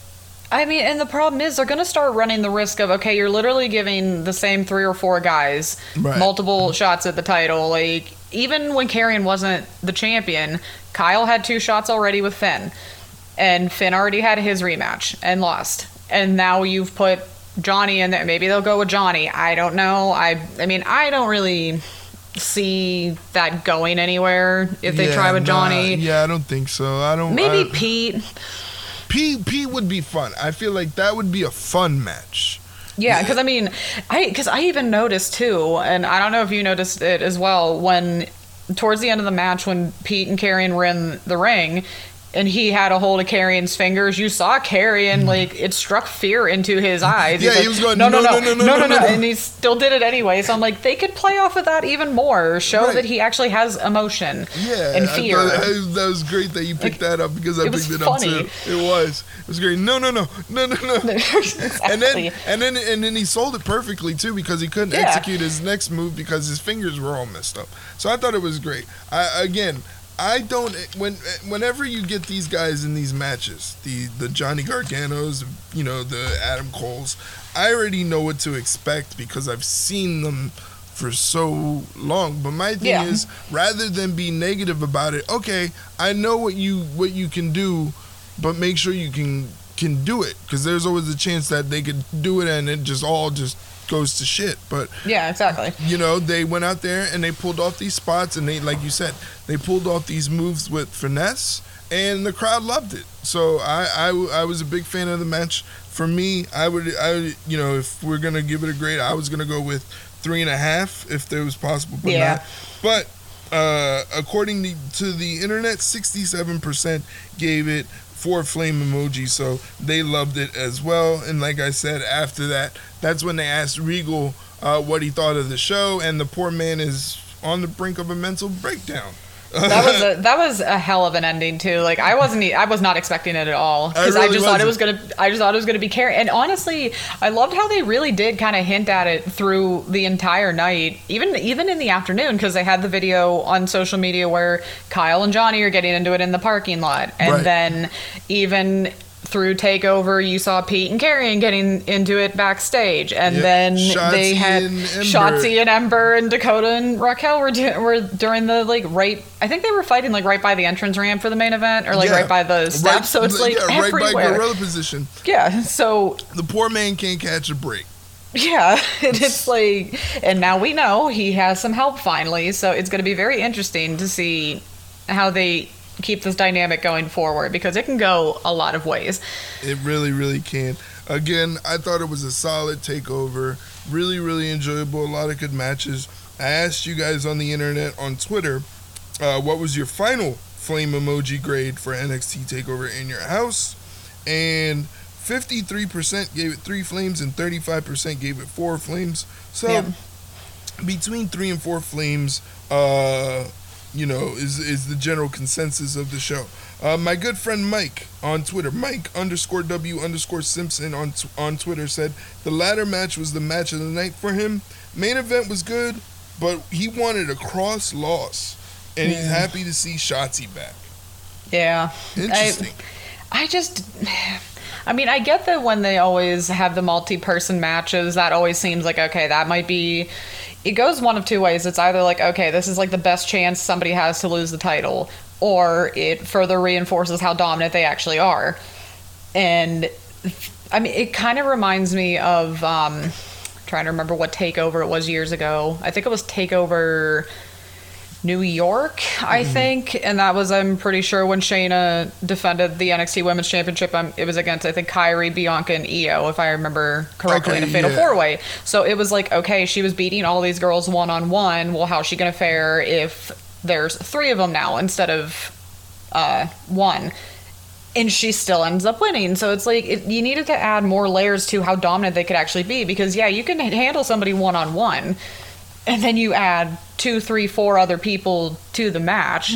I mean, and the problem is they're going to start running the risk of okay, you're literally giving the same three or four guys Right. multiple shots at the title. Like even when Karrion wasn't the champion, Kyle had two shots already with Finn, and Finn already had his rematch and lost. And now you've put Johnny in there. Maybe they'll go with Johnny. I don't know. I I mean, I don't really see that going anywhere if they Yeah, try with nah, Johnny. yeah, I don't think so. I don't. Maybe I, Pete. Pete. Pete would be fun. I feel like that would be a fun match. Yeah, because I mean, I because I even noticed too, and I don't know if you noticed it as well when towards the end of the match when Pete and Karrion were in the ring, and he had a hold of Karrion's fingers. You saw Carrion hmm. like it struck fear into his eyes. yeah, he was going no, no, no, no, no, no, no, and he still did it anyway. So I'm like, they could play off of that even more, show that he actually has emotion. Yeah, and fear. that was great that you picked that up because I picked it up too. It was, it was great. No, no, no, no, no, no. And then, and then, and then he sold it perfectly too because he couldn't execute his next move because his fingers were all messed up. So I thought it was great. again, I don't when whenever you get these guys in these matches, the the Johnny Garganos, you know, the Adam Coles, I already know what to expect because I've seen them for so long. But my thing Yeah. is, rather than be negative about it, okay, I know what you what you can do, but make sure you can can do it because there's always a chance that they could do it and it just all just goes to shit. But yeah, exactly. you know, they went out there and they pulled off these spots and they, like you said, they pulled off these moves with finesse and the crowd loved it. So I, I, I was a big fan of the match. For me, I would, I, you know, if we're gonna give it a grade, I was gonna go with three and a half if there was possible, but Yeah. not. But uh, according to, to the internet, sixty-seven percent gave it four flame emojis, so they loved it as well. And like I said, after that, that's when they asked Regal uh, what he thought of the show, and the poor man is on the brink of a mental breakdown. That was a that was a hell of an ending too. Like I wasn't I was not expecting it at all because I, really just thought it wasn't. gonna I just thought it was gonna be carry. And honestly, I loved how they really did kind of hint at it through the entire night, even even in the afternoon because they had the video on social media where Kyle and Johnny are getting into it in the parking lot, and Right. then even. Through takeover, you saw Pete and Karrion getting into it backstage, and Yep. then Shotzi they had and Shotzi and Ember and Dakota and Raquel were do- were during the like right. I think they were fighting like right by the entrance ramp for the main event, or like Yeah. right by the steps. Right- so it's like yeah, right by everywhere. gorilla position. yeah. So The poor man can't catch a break. yeah, and it's like, and now we know he has some help finally. So it's going to be very interesting to see how they keep this dynamic going forward because it can go a lot of ways. It really, really can. Again, I thought it was a solid takeover. Really, really enjoyable. A lot of good matches. I asked you guys on the internet on Twitter, uh, what was your final flame emoji grade for NXT Takeover in your house? And 53% gave it three flames, and 35% gave it four flames. So Yeah. between three and four flames, uh, you know, is is the general consensus of the show. Uh, my good friend Mike on Twitter, Mike underscore W underscore Simpson on t- on Twitter said the ladder match was the match of the night for him. Main event was good, but he wanted a Kross loss, and he's happy to see Shotzi back. Yeah. Interesting. I, I just. I mean, I get that when they always have the multi person matches, that always seems like, okay, that might be. It goes one of two ways. It's either like, okay, this is like the best chance somebody has to lose the title, or it further reinforces how dominant they actually are. And I mean, it kind of reminds me of. Um, trying to remember what takeover it was years ago. I think it was takeover New York, I Mm-hmm. think, and that was I'm pretty sure when Shayna defended the NXT Women's Championship. Um, it was against I think Kairi, Bianca, and Io, if I remember correctly, in a fatal yeah. four way. So it was like okay, she was beating all these girls one on one. Well, how's she gonna fare if there's three of them now instead of uh, one? and she still ends up winning. So it's like it, you needed to add more layers to how dominant they could actually be because yeah, you can handle somebody one on one, and then you add two, three, four other people to the match.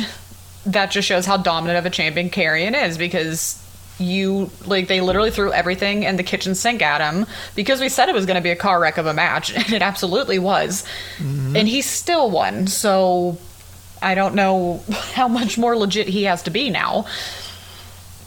That just shows how dominant of a champion Karrion is because you like they literally threw everything in the kitchen sink at him because we said it was going to be a car wreck of a match and it absolutely was mm-hmm. and he still won so i don't know how much more legit he has to be now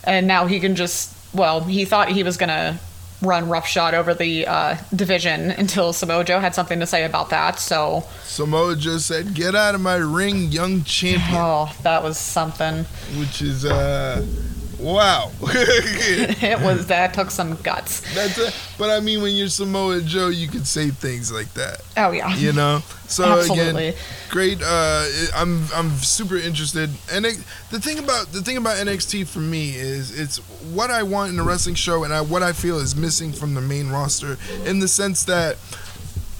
and now he can just well he thought he was gonna run roughshod over the uh, division until Samoa Joe had something to say about that so. Samoa Joe said, "Get out of my ring, young champion," oh that was something. Which is uh, wow. it was that took some guts That's it. But I mean, when you're Samoa Joe, you can say things like that. oh yeah You know. So Absolutely. again, great. Uh, I'm I'm super interested. And it, the thing about the thing about NXT for me is it's what I want in a wrestling show, and I, what I feel is missing from the main roster in the sense that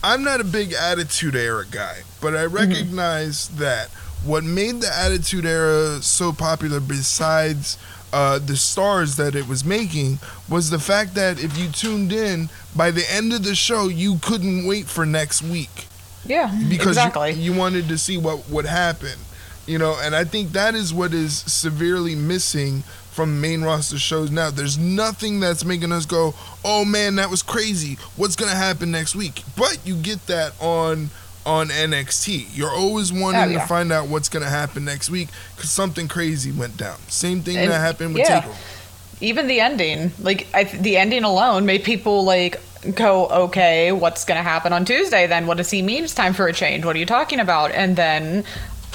I'm not a big Attitude Era guy, but I recognize that what made the Attitude Era so popular, besides uh, the stars that it was making was the fact that if you tuned in by the end of the show, you couldn't wait for next week Yeah, because exactly. you, you wanted to see what would happen, you know. And I think that is what is severely missing from main roster shows now. There's nothing that's making us go, "Oh man, that was crazy. What's gonna happen next week?" But you get that on on NXT. You're always wanting Oh, yeah. to find out what's gonna happen next week because something crazy went down. Same thing And- that happened with yeah. Takeover. even the ending like I, the ending alone made people like go okay what's gonna happen on tuesday then what does he mean it's time for a change what are you talking about and then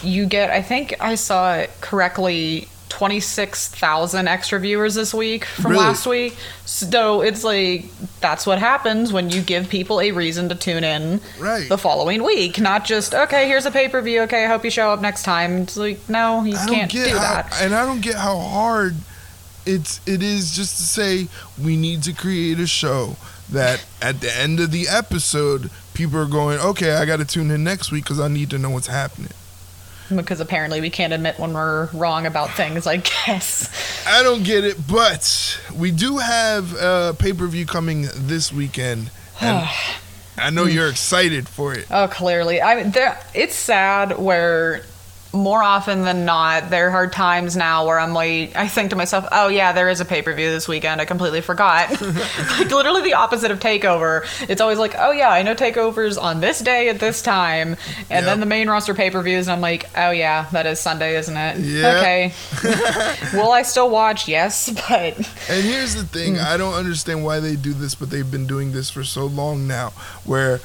you get i think i saw it correctly 26000 extra viewers this week from Really? last week so it's like that's what happens when you give people a reason to tune in Right. the following week not just okay here's a pay-per-view okay i hope you show up next time it's like no you I can't get do how, that and I don't get how hard it's it is just to say we need to create a show that at the end of the episode people are going okay I got to tune in next week because I need to know what's happening. Because apparently we can't admit when we're wrong about things, I guess. I don't get it, but we do have a pay per view coming this weekend, and I know you're mm. excited for it. Oh, clearly. I mean, there, it's sad where more often than not, there are times now where I'm like, I think to myself, oh, yeah, there is a pay per view this weekend. I completely forgot. like, literally the opposite of Takeover. It's always like, oh, yeah, I know Takeover's on this day at this time. And then the main roster pay per views, and I'm like, oh, yeah, that is Sunday, isn't it? Yeah. Okay. Will I still watch? Yes, but. And here's the thing. I don't understand why they do this, but they've been doing this for so long now. Where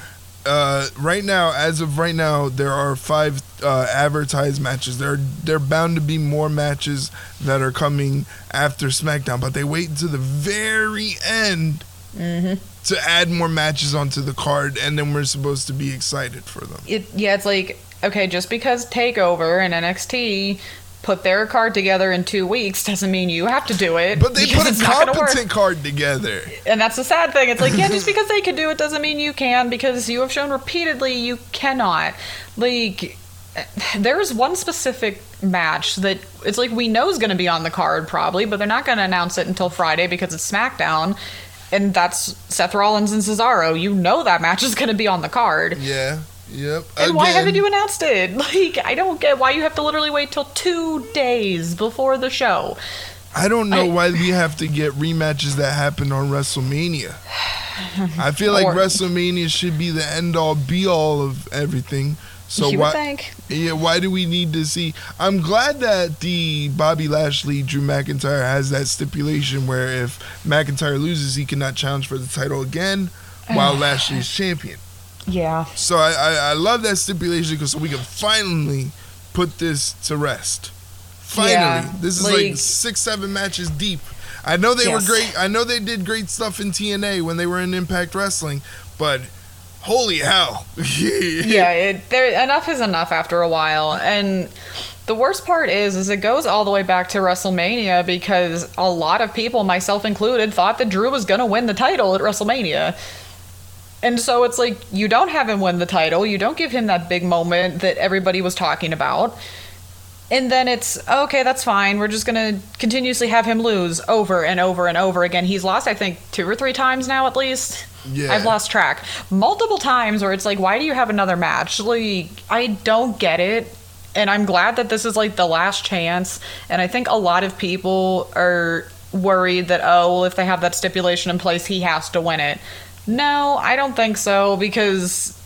uh, right now, as of right now, there are five uh, advertised matches. There, are, there are bound to be more matches that are coming after SmackDown, but they wait until the very end Mm-hmm. to add more matches onto the card, and then we're supposed to be excited for them. it yeah it's like okay just because takeover and nxt put their card together in two weeks doesn't mean you have to do it But they put a it's not gonna work. competent card together. and that's the sad thing it's like yeah just because they can do it doesn't mean you can because you have shown repeatedly you cannot like there is one specific match that it's like we know is going to be on the card probably but they're not going to announce it until friday because it's smackdown and that's seth rollins and cesaro you know that match is going to be on the card Yeah. Yep. and why haven't you announced it? Like, I don't get why you have to literally wait till two days before the show. I don't know I- why we have to get rematches that happened on WrestleMania. I feel like Or- WrestleMania should be the end all be all of everything. So why? think. Yeah, why do we need to see? I'm glad that the Bobby Lashley Drew McIntyre has that stipulation where if McIntyre loses, he cannot challenge for the title again while Lashley is champion. Yeah. So I, I, I love that stipulation because we can finally put this to rest. Finally, Yeah, this is like, like- six, seven matches deep. I know they Yes. were great. I know they did great stuff in TNA when they were in Impact Wrestling, but holy hell! Yeah, it, there enough is enough after a while. And the worst part is is it goes all the way back to WrestleMania because a lot of people, myself included, thought that Drew was going to win the title at WrestleMania. And so it's like you don't have him win the title, you don't give him that big moment that everybody was talking about. And then it's okay, that's fine. We're just going to continuously have him lose over and over and over again. He's lost I think two or three times now at least. Yeah. I've lost track multiple times where it's like, why do you have another match? Like, I don't get it. And I'm glad that this is like the last chance. And I think a lot of people are worried that, oh, well, if they have that stipulation in place, he has to win it. No, I don't think so because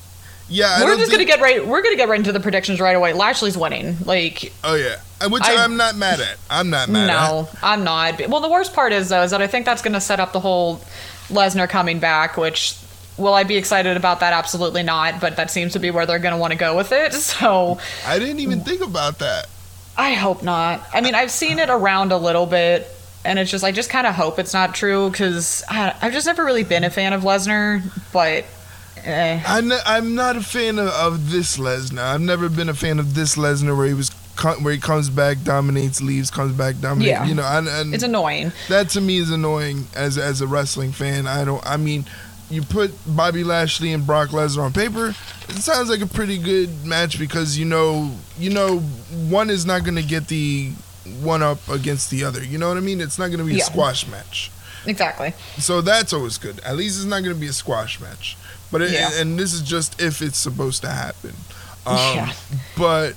yeah. I we're just think, gonna get right. We're gonna get right into the predictions right away. Lashley's winning. Like, Oh yeah, which I- am not mad at. I'm not mad at. no, I'm not. Well, the worst part is though is that I think that's gonna set up the whole Lesnar coming back, which. Will I be excited about that? Absolutely not. But that seems to be where they're going to want to go with it. So I didn't even think about that. I hope not. I mean, I've seen it around a little bit, and it's just I just kind of hope it's not true because I've just never really been a fan of Lesnar. But eh. I'm not, I'm not a fan of, of this Lesnar. I've never been a fan of this Lesnar where he was where he comes back, dominates, leaves, comes back, dominates. Yeah. You know, and, and it's annoying. that to me is annoying as as a wrestling fan. I don't. I mean, you put Bobby Lashley and Brock Lesnar on paper. It sounds like a pretty good match because you know you know one is not going to get the one up against the other. You know what I mean? It's not going to be Yeah. a squash match. Exactly. So that's always good. At least it's not going to be a squash match. But it, Yeah. and this is just if it's supposed to happen. Um, Yeah. But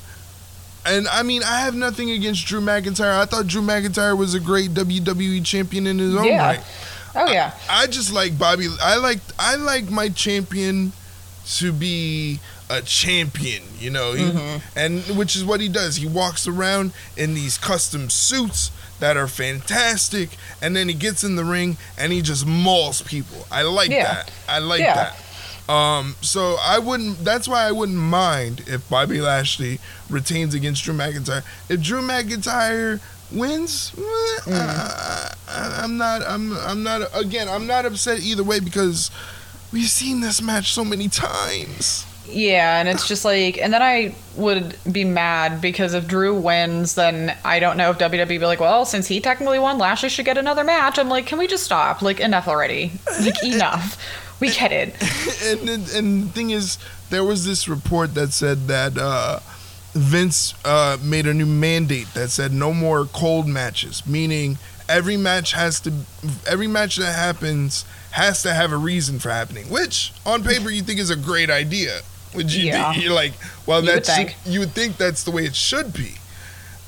and I mean, I have nothing against Drew McIntyre. I thought Drew McIntyre was a great WWE champion in his own Yeah. right. Oh yeah. I just like Bobby. I like I like my champion to be a champion, you know, he, Mm-hmm. and which is what he does. He walks around in these custom suits that are fantastic, and then he gets in the ring and he just mauls people. I like Yeah. that. I like Yeah. that. Um, so I wouldn't. That's why I wouldn't mind if Bobby Lashley retains against Drew McIntyre. If Drew McIntyre wins, Mm. I, I, I'm not. I'm. I'm not. Again, I'm not upset either way because we've seen this match so many times. Yeah, and it's just like, and then I would be mad because if Drew wins, then I don't know if WWE be like, well, since he technically won, Lashley should get another match. I'm like, can we just stop? Like, enough already. Like, enough. We get it. and and and the thing is, there was this report that said that uh, Vince uh, made a new mandate that said no more cold matches, meaning every match has to, every match that happens has to have a reason for happening. Which on paper you think is a great idea. Would you? Yeah. You're like, well, You would that's think. you would think that's the way it should be.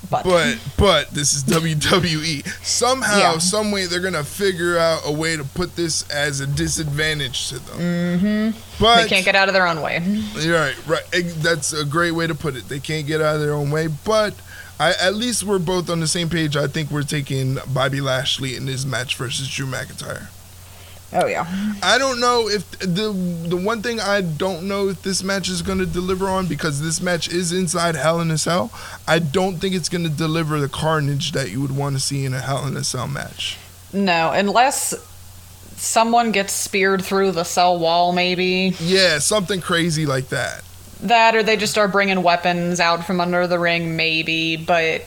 But, But but this is WWE. Somehow, Yeah. some way, they're gonna figure out a way to put this as a disadvantage to them. Mm-hmm. But they can't get out of their own way. you're right, right. That's a great way to put it. They can't get out of their own way, but I, at least we're both on the same page. I think we're taking Bobby Lashley in this match versus Drew McIntyre. Oh, yeah. I don't know if the the one thing I don't know if this match is going to deliver on because this match is inside Hell in a Cell. I don't think it's going to deliver the carnage that you would want to see in a Hell in a Cell match. No, unless someone gets speared through the cell wall, maybe. Yeah, something crazy like that. That, or they just start bringing weapons out from under the ring, maybe. But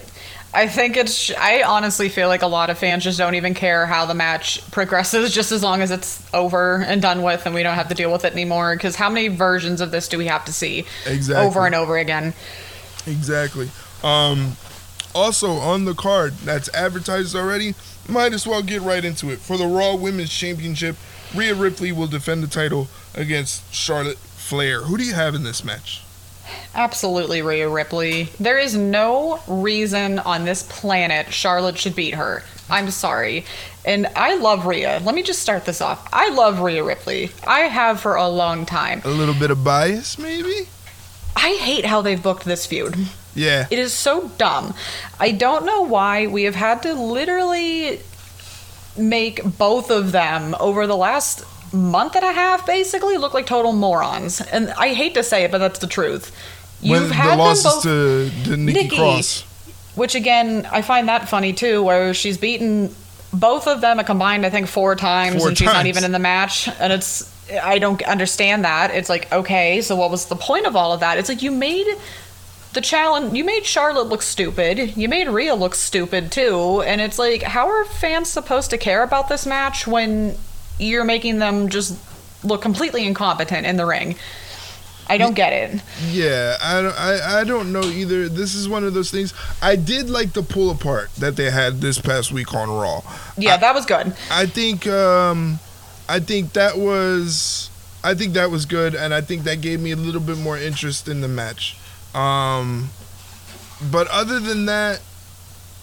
I think it's. I honestly feel like a lot of fans just don't even care how the match progresses, just as long as it's over and done with, and we don't have to deal with it anymore. Because how many versions of this do we have to see Exactly. over and over again? Exactly. Um, also on the card that's advertised already, might as well get right into it. For the Raw Women's Championship, Rhea Ripley will defend the title against Charlotte Flair. Who do you have in this match? Absolutely, Rhea Ripley. There is no reason on this planet Charlotte should beat her. I'm sorry. And I love Rhea. Let me just start this off. I love Rhea Ripley. I have for a long time. A little bit of bias, maybe? I hate how they've booked this feud. Yeah. It is so dumb. I don't know why we have had to literally make both of them over the last month and a half basically look like total morons. And I hate to say it, but that's the truth. You've when had the them both to, to Nikki, Nikki. Cross. Which again, I find that funny too, where she's beaten both of them a combined, I think, four times, Four and she's not even in the match. And it's, I don't understand that. It's like, okay, so what was the point of all of that? It's like you made the challenge, you made Charlotte look stupid, you made Rhea look stupid too, and it's like, how are fans supposed to care about this match when you're making them just look completely incompetent in the ring? I don't get it. Yeah, I don't, I, I don't know either. This is one of those things. I did like the pull apart that they had this past week on Raw. Yeah, I- that was good. I think um, I think that was I think that was good, and I think that gave me a little bit more interest in the match. Um, but other than that,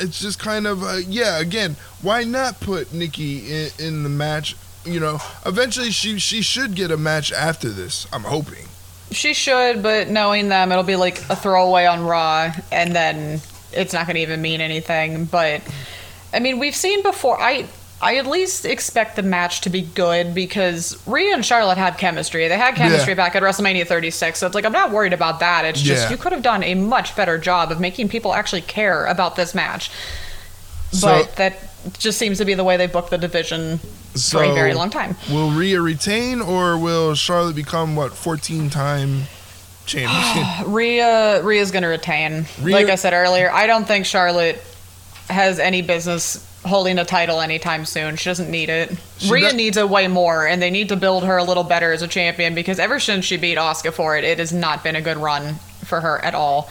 it's just kind of uh, yeah. Again, why not put Nikki in, in the match? You know, eventually she she should get a match after this. I'm hoping. She should, but knowing them, it'll be like a throwaway on Raw, and then it's not going to even mean anything. But I mean, we've seen before. I I at least expect the match to be good because Rhea and Charlotte had chemistry. They had chemistry Yeah. back at WrestleMania 36, so it's like I'm not worried about that. It's just Yeah. you could have done a much better job of making people actually care about this match. So- but that just seems to be the way they booked the division for a very long time. Will Rhea retain or will Charlotte become what 14 time champion? Rhea Rhea's gonna retain. Rhea- like I said earlier, I don't think Charlotte has any business holding a title anytime soon. She doesn't need it. Rhea do- needs it way more, and they need to build her a little better as a champion because ever since she beat Asuka for it, it has not been a good run for her at all.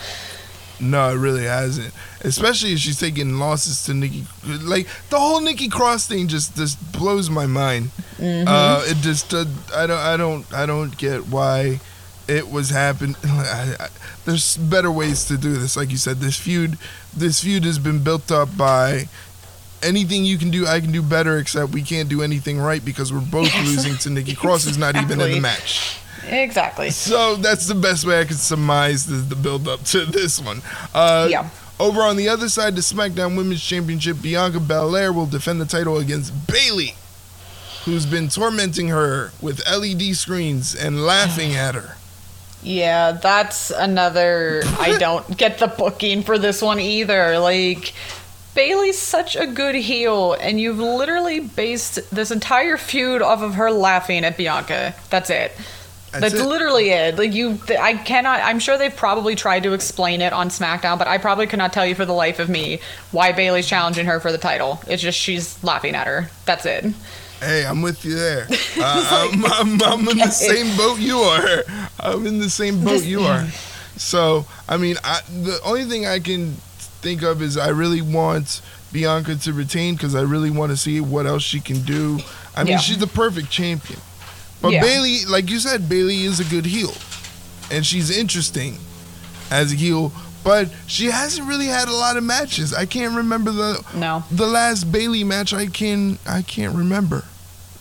No, it really hasn't. Especially if she's taking losses to Nikki. Like the whole Nikki Cross thing just just blows my mind. Mm-hmm. Uh, it just uh, I don't I don't I don't get why it was. I, I, there's better ways to do this. Like you said, this feud this feud has been built up by anything you can do, I can do better. Except we can't do anything right because we're both losing to Nikki Cross, who's not even in the match. Exactly. So that's the best way I could surmise the, the build up to this one. Uh, Yeah. Over on the other side, the SmackDown Women's Championship, Bianca Belair will defend the title against Bayley, who's been tormenting her with LED screens and laughing at her. Yeah, that's another. I don't get the booking for this one either. Like, Bayley's such a good heel, and you've literally based this entire feud off of her laughing at Bianca. That's it. That's That's, it. literally it. Like you, th- I cannot. I'm sure they've probably tried to explain it on SmackDown, but I probably could not tell you for the life of me why Bayley's challenging her for the title. It's just she's laughing at her. That's it. Hey, I'm with you there. Uh, I'm, I'm, I'm in the same boat you are. I'm in the same boat you are. So, I mean, I, the only thing I can think of is I really want Bianca to retain because I really want to see what else she can do. I mean, Yeah. she's the perfect champion. But Yeah. Bayley, like you said, Bayley is a good heel. And she's interesting as a heel. But she hasn't really had a lot of matches. I can't remember the No. the last Bayley match. I can I can't remember.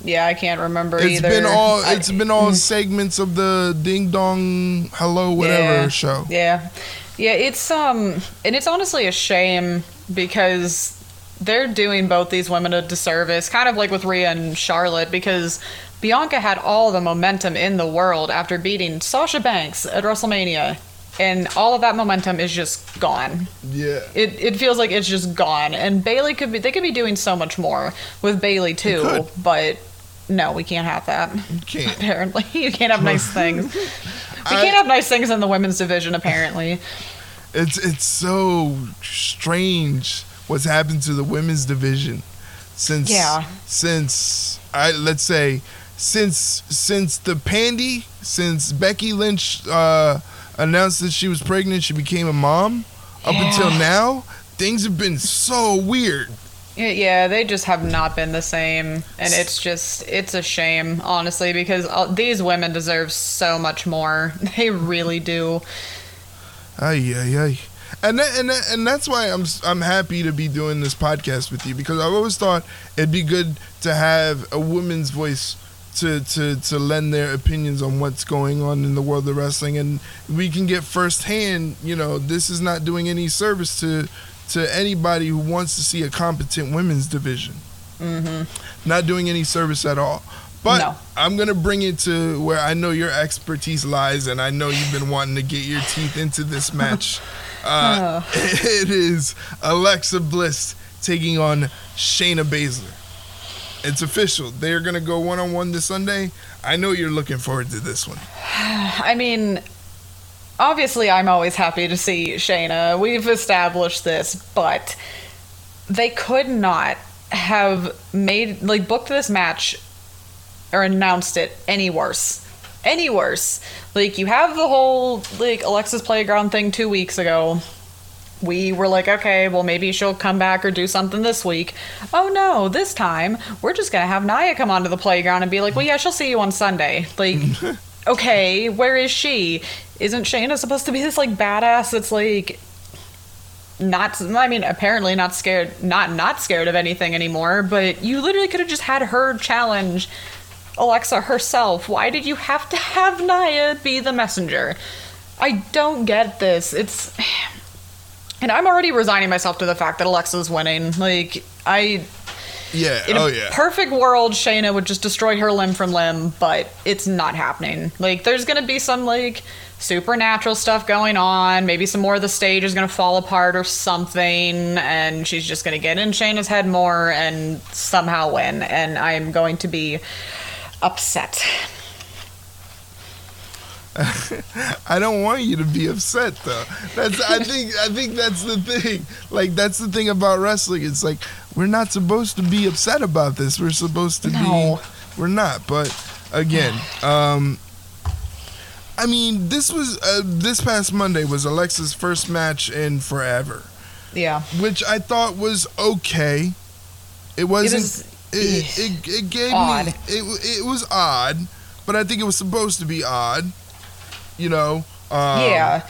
Yeah, I can't remember It's either. been all I- it's been all segments of the Ding Dong Hello whatever Yeah. show. Yeah. Yeah, it's um and it's honestly a shame because they're doing both these women a disservice, kind of like with Rhea and Charlotte, because Bianca had all the momentum in the world after beating Sasha Banks at WrestleMania. And all of that momentum is just gone. Yeah. It, it feels like it's just gone. And Bayley could be they could be doing so much more with Bayley too, but no, we can't have that. You can't. Apparently, you can't have nice things. We I- can't have nice things in the women's division. Apparently, It's it's so strange what's happened to the women's division since Yeah. since I let's say since since the Pandy since Becky Lynch uh, announced that she was pregnant, she became a mom. Up until now, things have been so weird. Yeah, yeah, they just have not been the same, and it's just it's a shame, honestly, because uh, these women deserve so much more. They really do. Ay, ay, ay. And that, and that, and that's why I'm I'm happy to be doing this podcast with you because I've always thought it'd be good to have a woman's voice to, to, to lend their opinions on what's going on in the world of wrestling and we can get firsthand, you know, this is not doing any service to to anybody who wants to see a competent women's division. Mm-hmm. Not doing any service at all. But No. I'm gonna bring it to where I know your expertise lies, and I know you've been wanting to get your teeth into this match. Uh, it is Alexa Bliss taking on Shayna Baszler. It's official. They're gonna go one on one this Sunday. I know you're looking forward to this one. I mean, obviously, I'm always happy to see Shayna. We've established this, but they could not have made like booked this match or announced it any worse. Any worse. Like you have the whole like Alexa's playground thing two weeks ago. We were like, okay, well maybe she'll come back or do something this week. Oh no, this time we're just gonna have Nia come onto the playground and be like, well yeah, she'll see you on Sunday. Like, okay, where is she? Isn't Shayna supposed to be this like badass that's like not I mean apparently not scared not not scared of anything anymore, but you literally could have just had her challenge Alexa herself. Why did you have to have Nia be the messenger? I don't get this. It's and I'm already resigning myself to the fact that Alexa's winning. Like I Yeah. in oh a yeah. perfect world, Shayna would just destroy her limb from limb, but it's not happening. Like, there's gonna be some like supernatural stuff going on. Maybe some more of the stage is gonna fall apart or something, and she's just gonna get in Shayna's head more and somehow win. And I'm going to be upset. I don't want you to be upset though. That's I think I think that's the thing. Like that's the thing about wrestling. It's like we're not supposed to be upset about this. We're supposed to No. be we're not. But again, um I mean, this was uh, this past Monday was Alexa's first match in forever, Yeah. which I thought was okay. It wasn't. was- it, it, it gave Odd. me. It it was odd, but I think it was supposed to be odd. You know. Um, yeah.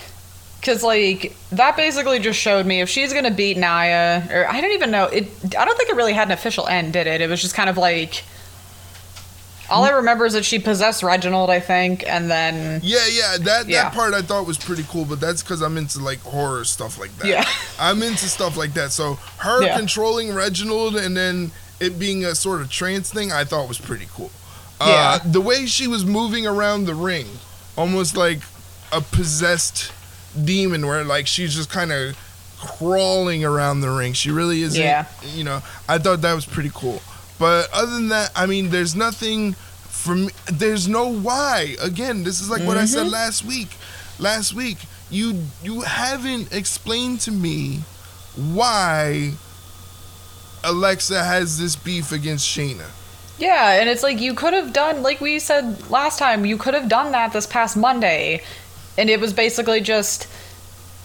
Cause like that basically just showed me if she's gonna beat Nia, or I don't even know it. I don't think it really had an official end, did it? It was just kind of like. All I remember is that she possessed Reginald, I think, and then Yeah, yeah, that Yeah. that part I thought was pretty cool, but that's because I'm into like horror stuff like that. Yeah. I'm into stuff like that. So her Yeah. controlling Reginald and then it being a sort of trance thing, I thought was pretty cool. Yeah. Uh, the way she was moving around the ring, almost like a possessed demon, where like she's just kind of crawling around the ring. She really isn't. Yeah. You know, I thought that was pretty cool. But other than that, I mean, there's nothing for me. There's no why. Again, this is like what I said Mm-hmm. last week. Last week, you you haven't explained to me why Alexa has this beef against Shayna. Yeah, and it's like you could have done, like we said last time, you could have done that this past Monday. And it was basically just,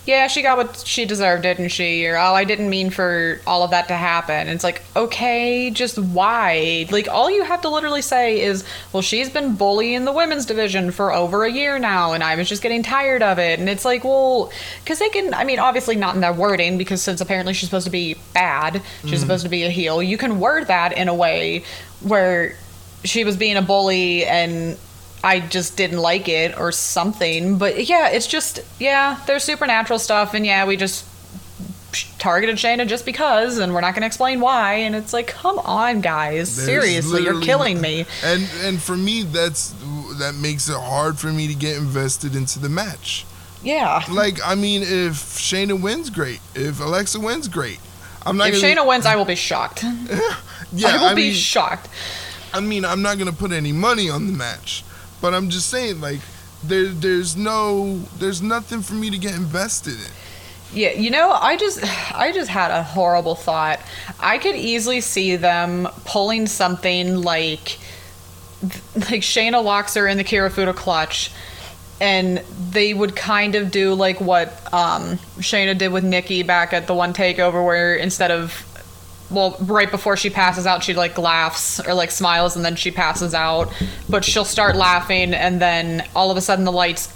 yeah, she got what she deserved, didn't she? Or, oh, I didn't mean for all of that to happen. And it's like, okay, just why? Like, all you have to literally say is, well, she's been bullying the women's division for over a year now, and I was just getting tired of it. And it's like, well, because they can, I mean, obviously not in their wording, because since apparently she's supposed to be bad, she's mm-hmm. supposed to be a heel, you can word that in a way where she was being a bully and I just didn't like it or something. But yeah, it's just yeah, there's supernatural stuff, and yeah, we just targeted Shayna just because, and we're not going to explain why. And it's like, come on, guys, There's seriously, you're killing me. And and for me, that's that makes it hard for me to get invested into the match. Yeah. Like, I mean, if Shayna wins, great. If Alexa wins, great. I'm not If gonna, Shayna wins, I will be shocked. Yeah, I will I be mean, shocked. I mean, I'm not gonna put any money on the match, but I'm just saying, like, there, there's no, there's nothing for me to get invested in. Yeah, you know, I just I just had a horrible thought. I could easily see them pulling something like like Shayna locks her in the Kirifuda clutch and they would kind of do like what um Shayna did with Nikki back at the one takeover where instead of well, right before she passes out, she like laughs or like smiles and then she passes out. But she'll start laughing and then all of a sudden the lights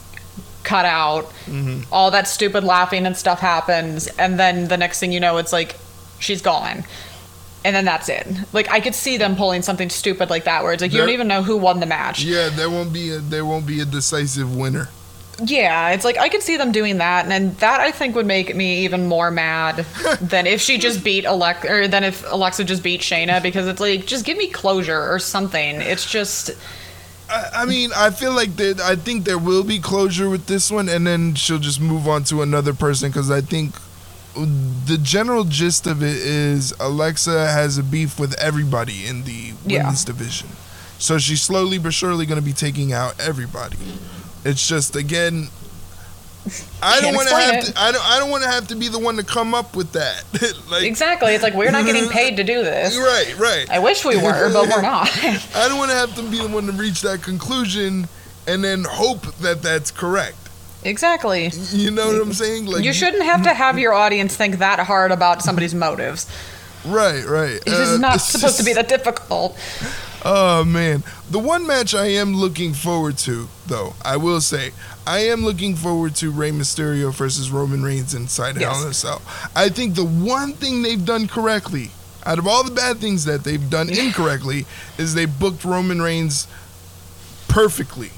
cut out. Mm-hmm. All that stupid laughing and stuff happens. And then the next thing you know, it's like she's gone. And then that's it. Like I could see them pulling something stupid like that where it's like you don't even know who won the match. Yeah, there won't be a, there won't be a decisive winner. Yeah, it's like I could see them doing that, and then that I think would make me even more mad than if she just beat Alexa, or than if Alexa just beat Shayna, because it's like just give me closure or something. It's just I, I mean, I feel like that. I think there will be closure with this one, and then she'll just move on to another person because I think the general gist of it is Alexa has a beef with everybody in the Yeah. women's division, so she's slowly but surely going to be taking out everybody. It's just again. I don't want to have it. to. I don't. I don't want to have to be the one to come up with that. like exactly. It's like we're not getting paid to do this. right, right. I wish we were, but we're not. I don't want to have to be the one to reach that conclusion and then hope that that's correct. exactly. You know what I'm saying? Like You shouldn't have to have your audience think that hard about somebody's motives. Right, right. It is Uh, not it's supposed to be that difficult. Oh man, the one match I am looking forward to, though, I will say, I am looking forward to Rey Mysterio versus Roman Reigns inside Yes. Hell in a Cell. I think the one thing they've done correctly, out of all the bad things that they've done incorrectly, is they booked Roman Reigns perfectly.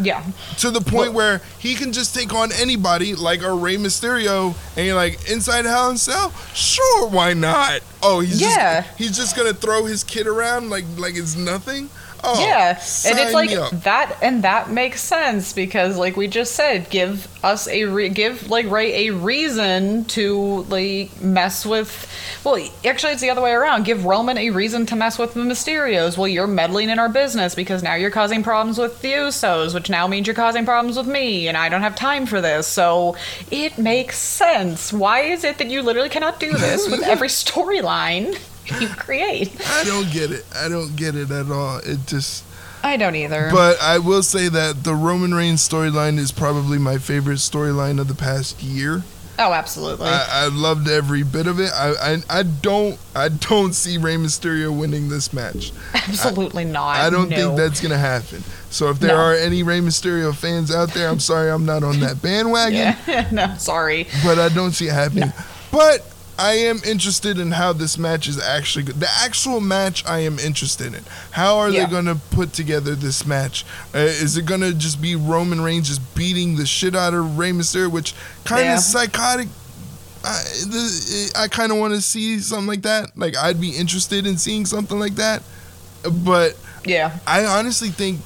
Yeah. to the point where he can just take on anybody like a Rey Mysterio and you're like inside Hell in Cell sure why not oh he's Yeah. just, he's just gonna throw his kid around like like it's nothing oh yeah and it's like that and that makes sense because like we just said give us a re- give like Rey a reason to like mess with well actually it's the other way around. Give roman a reason to mess with the mysterios. Well you're meddling in our business because now you're causing problems with the usos which now means you're causing problems with me and i don't have time for this. So it makes sense. Why is it that you literally cannot do this with every storyline you create. I don't get it. I don't get it at all. It just. I don't either. But I will say that the Roman Reigns storyline is probably my favorite storyline of the past year. oh, absolutely. I, I loved every bit of it. I, I I don't I don't see Rey Mysterio winning this match. absolutely not. I don't no. think that's gonna happen. So if there No. are any Rey Mysterio fans out there, I'm sorry I'm not on that bandwagon. Yeah, no, sorry. but I don't see it happening. But I am interested in how this match is actually go- the actual match. I am interested in. How are Yeah. they going to put together this match? Uh, is it going to just be Roman Reigns just beating the shit out of Rey Mysterio, which kind of Yeah. psychotic? I, the, I kind of want to see something like that. Like I'd be interested in seeing something like that. But Yeah, I honestly think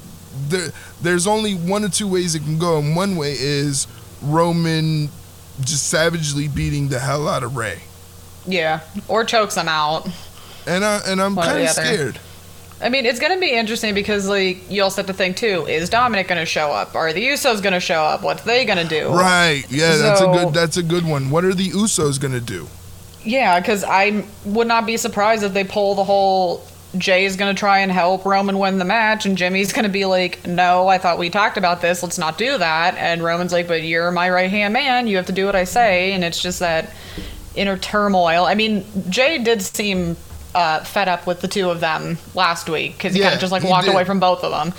there there's only one or two ways it can go, and one way is Roman just savagely beating the hell out of Rey, yeah, or chokes them out. and I and I'm kind of scared. I mean, it's going to be interesting because, like, you also have to think too: is Dominik going to show up? Are the Usos going to show up? What's they going to do? Right? Yeah, that's a good that's a good one. What are the Usos gonna do? Yeah, because I would not be surprised if they pull the whole Jey's going to try and help Roman win the match, and Jimmy's going to be like, "No, I thought we talked about this. Let's not do that." And Roman's like, "But you're my right hand man. You have to do what I say." And it's just that inner turmoil. I mean, Jey did seem uh, fed up with the two of them last week because he kind of just like walked did. away from both of them.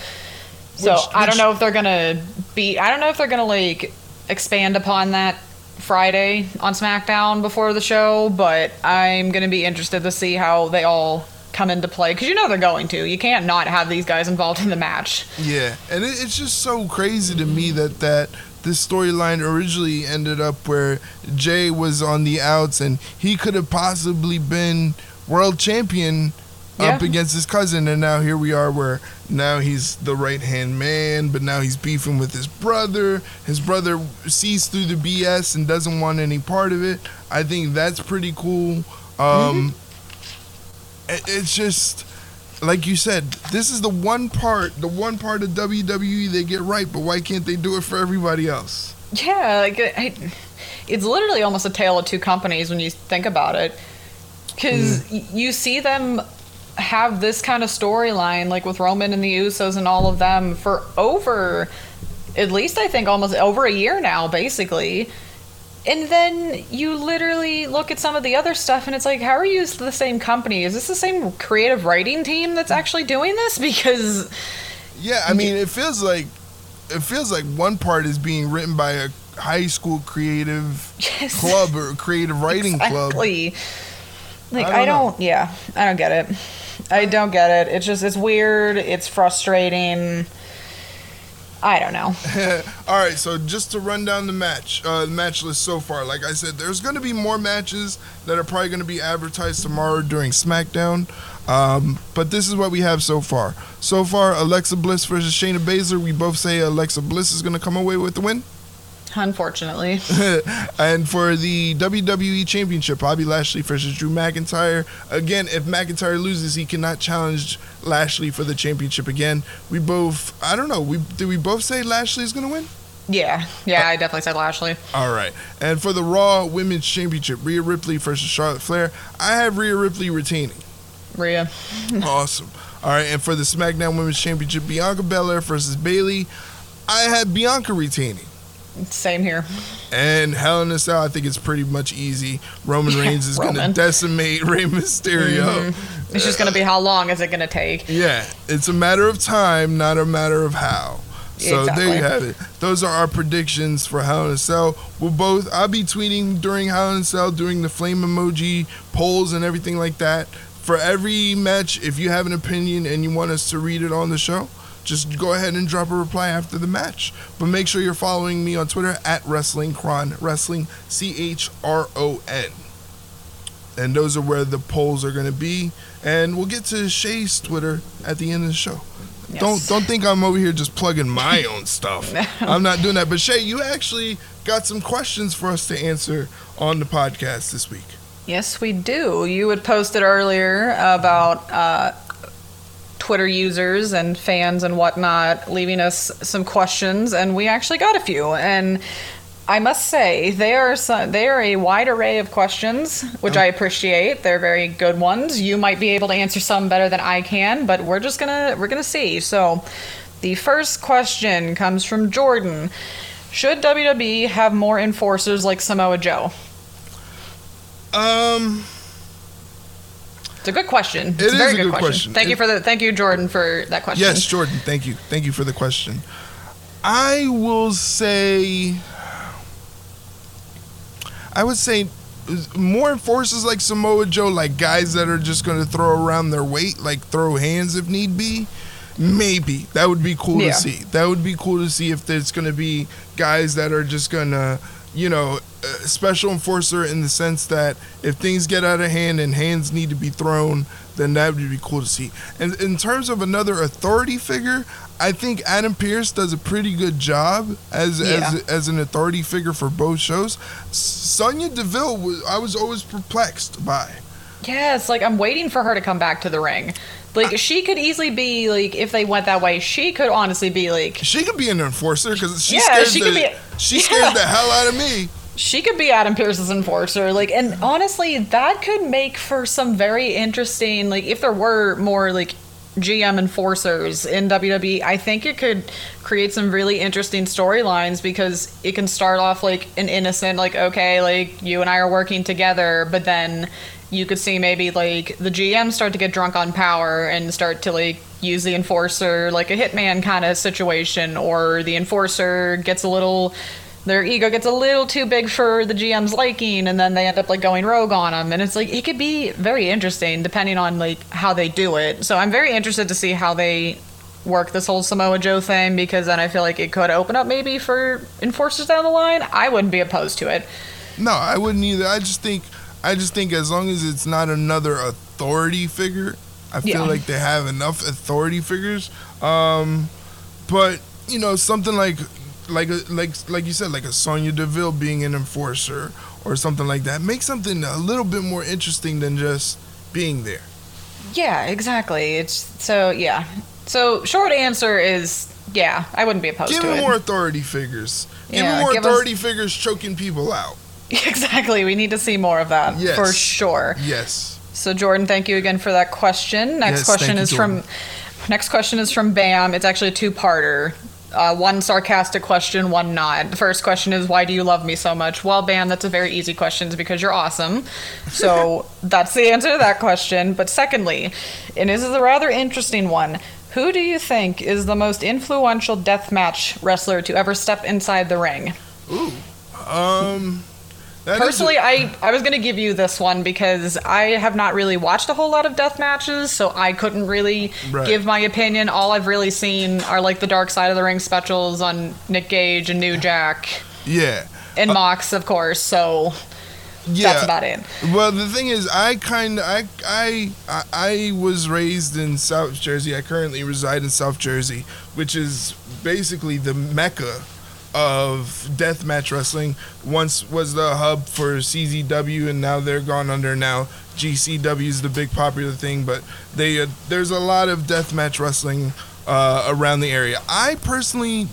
So Which- I don't know if they're gonna be. I don't know if they're gonna like expand upon that Friday on SmackDown before the show, but I'm gonna be interested to see how they all come into play because you know they're going to. You can't not have these guys involved in the match. Yeah, and it, it's just so crazy to me that that this storyline originally ended up where Jey was on the outs and he could have possibly been world champion up against his cousin, and now here we are where now he's the right hand man, but now he's beefing with his brother. His brother sees through the BS and doesn't want any part of it. I think that's pretty cool. Um, it- it's just like you said, this is the one part, the one part of WWE they get right, but why can't they do it for everybody else? Yeah, like I, it's literally almost a tale of two companies when you think about it, because mm. you see them have this kind of storyline, like with Roman and the Usos and all of them, for over, at least I think almost over a year now, basically. And then you literally look at some of the other stuff, and it's like, how are you the same company? Is this the same creative writing team that's actually doing this? Because Yeah, I mean, it feels like it feels like one part is being written by a high school creative Yes. club or creative writing club. Like I I don't don't, yeah, I don't get it. I don't get it. It's just it's weird. It's frustrating. I don't know. All right, so just to run down the match, uh, the match list so far. Like I said, there's going to be more matches that are probably going to be advertised tomorrow during SmackDown. Um, but this is what we have so far. So far, Alexa Bliss versus Shayna Baszler. We both say Alexa Bliss is going to come away with the win. Unfortunately, and for the WWE Championship, Bobby Lashley versus Drew McIntyre. Again, if McIntyre loses, he cannot challenge Lashley for the championship again. We both, I don't know, we did we both say Lashley's going to win? yeah, yeah, uh, I definitely said Lashley. All right. And for the Raw Women's Championship, Rhea Ripley versus Charlotte Flair, I have Rhea Ripley retaining. Rhea. awesome. All right. And for the SmackDown Women's Championship, Bianca Belair versus Bayley, I had Bianca retaining. Same here. And Hell in a Cell, I think it's pretty much easy. Roman Yeah, Reigns is going to decimate Rey Mysterio. Mm-hmm. It's just gonna be how long is it gonna take? Yeah, it's a matter of time, not a matter of how. So there you have it. Those are our predictions for Hell in a Cell. We'll both. I'll be tweeting during Hell in a Cell, doing the flame emoji polls and everything like that. For every match, if you have an opinion and you want us to read it on the show, just go ahead and drop a reply after the match. But make sure you're following me on Twitter at Wrestling Chron, Wrestling C H R O N. And those are where the polls are going to be. And we'll get to Shay's Twitter at the end of the show. Yes. Don't don't think I'm over here just plugging my own stuff. I'm not doing that. But Shay, you actually got some questions for us to answer on the podcast this week. Yes, we do. You had posted earlier about uh, Twitter users and fans and whatnot leaving us some questions, and we actually got a few. And I must say they are some, they are a wide array of questions, which I appreciate. They're very good ones. You might be able to answer some better than I can, but we're just gonna we're gonna see. So, the first question comes from Jordan. Should WWE have more enforcers like Samoa Joe? Um, It's a good question. It's It a very is a good, good question. question. Thank you for the thank you, Jordan, for that question. yes, Jordan. Thank you. Thank you for the question. I will say. I would say more enforcers like Samoa Joe, like guys that are just going to throw around their weight, like throw hands if need be. Maybe that would be cool Yeah. to see. That would be cool to see if there's going to be guys that are just going to, you know, special enforcer in the sense that if things get out of hand and hands need to be thrown, then that would be cool to see. And in terms of another authority figure, I think Adam Pearce does a pretty good job as Yeah. as as an authority figure for both shows. Sonya Deville, I was always perplexed by. Yes, like I'm waiting for her to come back to the ring. Like she could easily be like if they went that way, she could honestly be like She could be an enforcer because she Yeah, scares she the could be- she yeah. scares the hell out of me. she could be Adam Pearce's enforcer. Like and honestly, that could make for some very interesting like if there were more like GM enforcers in WWE, I think it could create some really interesting storylines because it can start off like an innocent, like, okay, like you and I are working together, but then you could see maybe like the GM start to get drunk on power and start to like use the enforcer like a hitman kind of situation, or the enforcer gets a little their ego gets a little too big for the GM's liking, and then they end up like going rogue on them. And it's like it could be very interesting depending on like how they do it. So I'm very interested to see how they work this whole Samoa Joe thing because then I feel like it could open up maybe for enforcers down the line. I wouldn't be opposed to it. No, I wouldn't either. I just think I just think as long as it's not another authority figure, I feel Yeah. like they have enough authority figures. Um, but you know, something like like a, like like you said, like a Sonya Deville being an enforcer or something like that, make something a little bit more interesting than just being there. Yeah, exactly. It's so yeah. So short answer is yeah, I wouldn't be opposed Give to me it. more authority figures. Give Yeah, more give us- authority figures choking people out. exactly. We need to see more of that Yes. for sure. Yes. So Jordan, thank you again for that question. Next Yes, question thank you, is from next question is from Bam. It's actually a two-parter. Uh, one sarcastic question, one not. The first question is, "Why do you love me so much?" Well, Bam, that's a very easy question. It's because you're awesome. So that's the answer to that question. But secondly, and this is a rather interesting one. Who do you think is the most influential deathmatch wrestler to ever step inside the ring? Ooh. Um. That is a- Personally, I, I was going to give you this one because I have not really watched a whole lot of death matches, so I couldn't really Right. give my opinion. All I've really seen are like the Dark Side of the Ring specials on Nick Gage and New Jack yeah. and uh, Mox, of course. So Yeah. that's about it. Well, the thing is, I kind of, I, I, I, I was raised in South Jersey. I currently reside in South Jersey, which is basically the mecca of deathmatch wrestling. Once was the hub for CZW, and now they're gone under now. GCW is the big popular thing, but they uh, there's a lot of deathmatch wrestling uh, around the area. I personally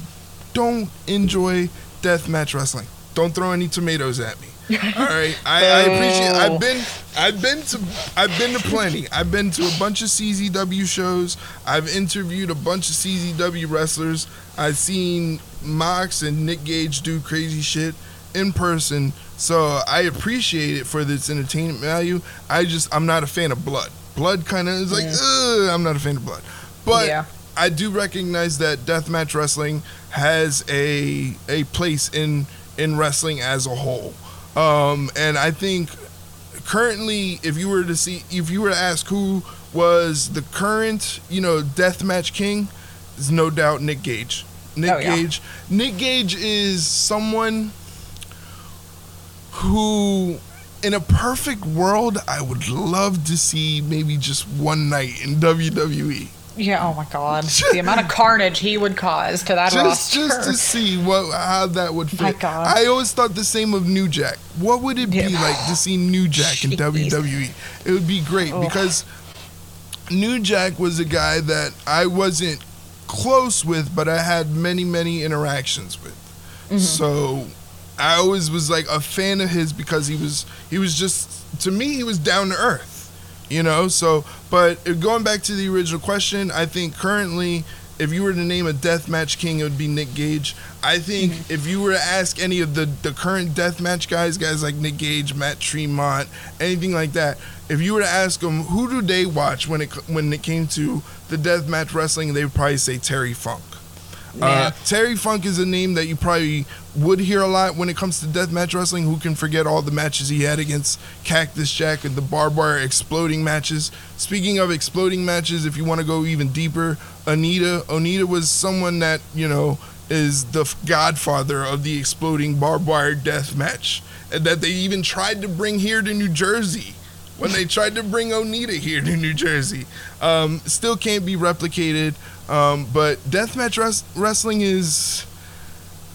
don't enjoy deathmatch wrestling. Don't throw any tomatoes at me. All right, I, I appreciate. I've been, I've been to, I've been to plenty. I've been to a bunch of CZW shows. I've interviewed a bunch of CZW wrestlers. I've seen Mox and Nick Gage do crazy shit in person. So I appreciate it for its entertainment value. I just, I'm not a fan of blood. Blood kind of is like, Ugh, I'm not a fan of blood. But Yeah. I do recognize that deathmatch wrestling has a a place in in wrestling as a whole. Um, and I think currently, if you were to see, if you were to ask who was the current, you know, deathmatch king, is no doubt Nick Gage. Nick Oh. Gage. Nick Gage is someone who, in a perfect world, I would love to see maybe just one night in. WWE. Yeah. Oh my God. the amount of carnage he would cause to that just roster. just to see what how that would fit. My God. I always thought the same of New Jack. What would it be Yeah. like to see New Jack in Jeez. WWE? It would be great Ugh. because New Jack was a guy that I wasn't close with, but I had many many interactions with. Mm-hmm. So I always was like a fan of his because he was he was just to me he was down to earth. You know, so but going back to the original question, I think currently if you were to name a deathmatch king, it would be Nick Gage. I think mm-hmm. if you were to ask any of the, the current deathmatch guys, guys like Nick Gage, Matt Tremont, anything like that, if you were to ask them who do they watch when it when it came to the deathmatch wrestling, they would probably say Terry Funk. Uh, Terry Funk is a name that you probably would hear a lot when it comes to deathmatch wrestling. Who can forget all the matches he had against Cactus Jack and the barbed wire exploding matches? Speaking of exploding matches, if you want to go even deeper, Onita. Onita was someone that you know is the godfather of the exploding barbed wire death match, that they even tried to bring here to New Jersey when they tried to bring Onita here to New Jersey. Um, still can't be replicated. Um, but deathmatch res- wrestling is,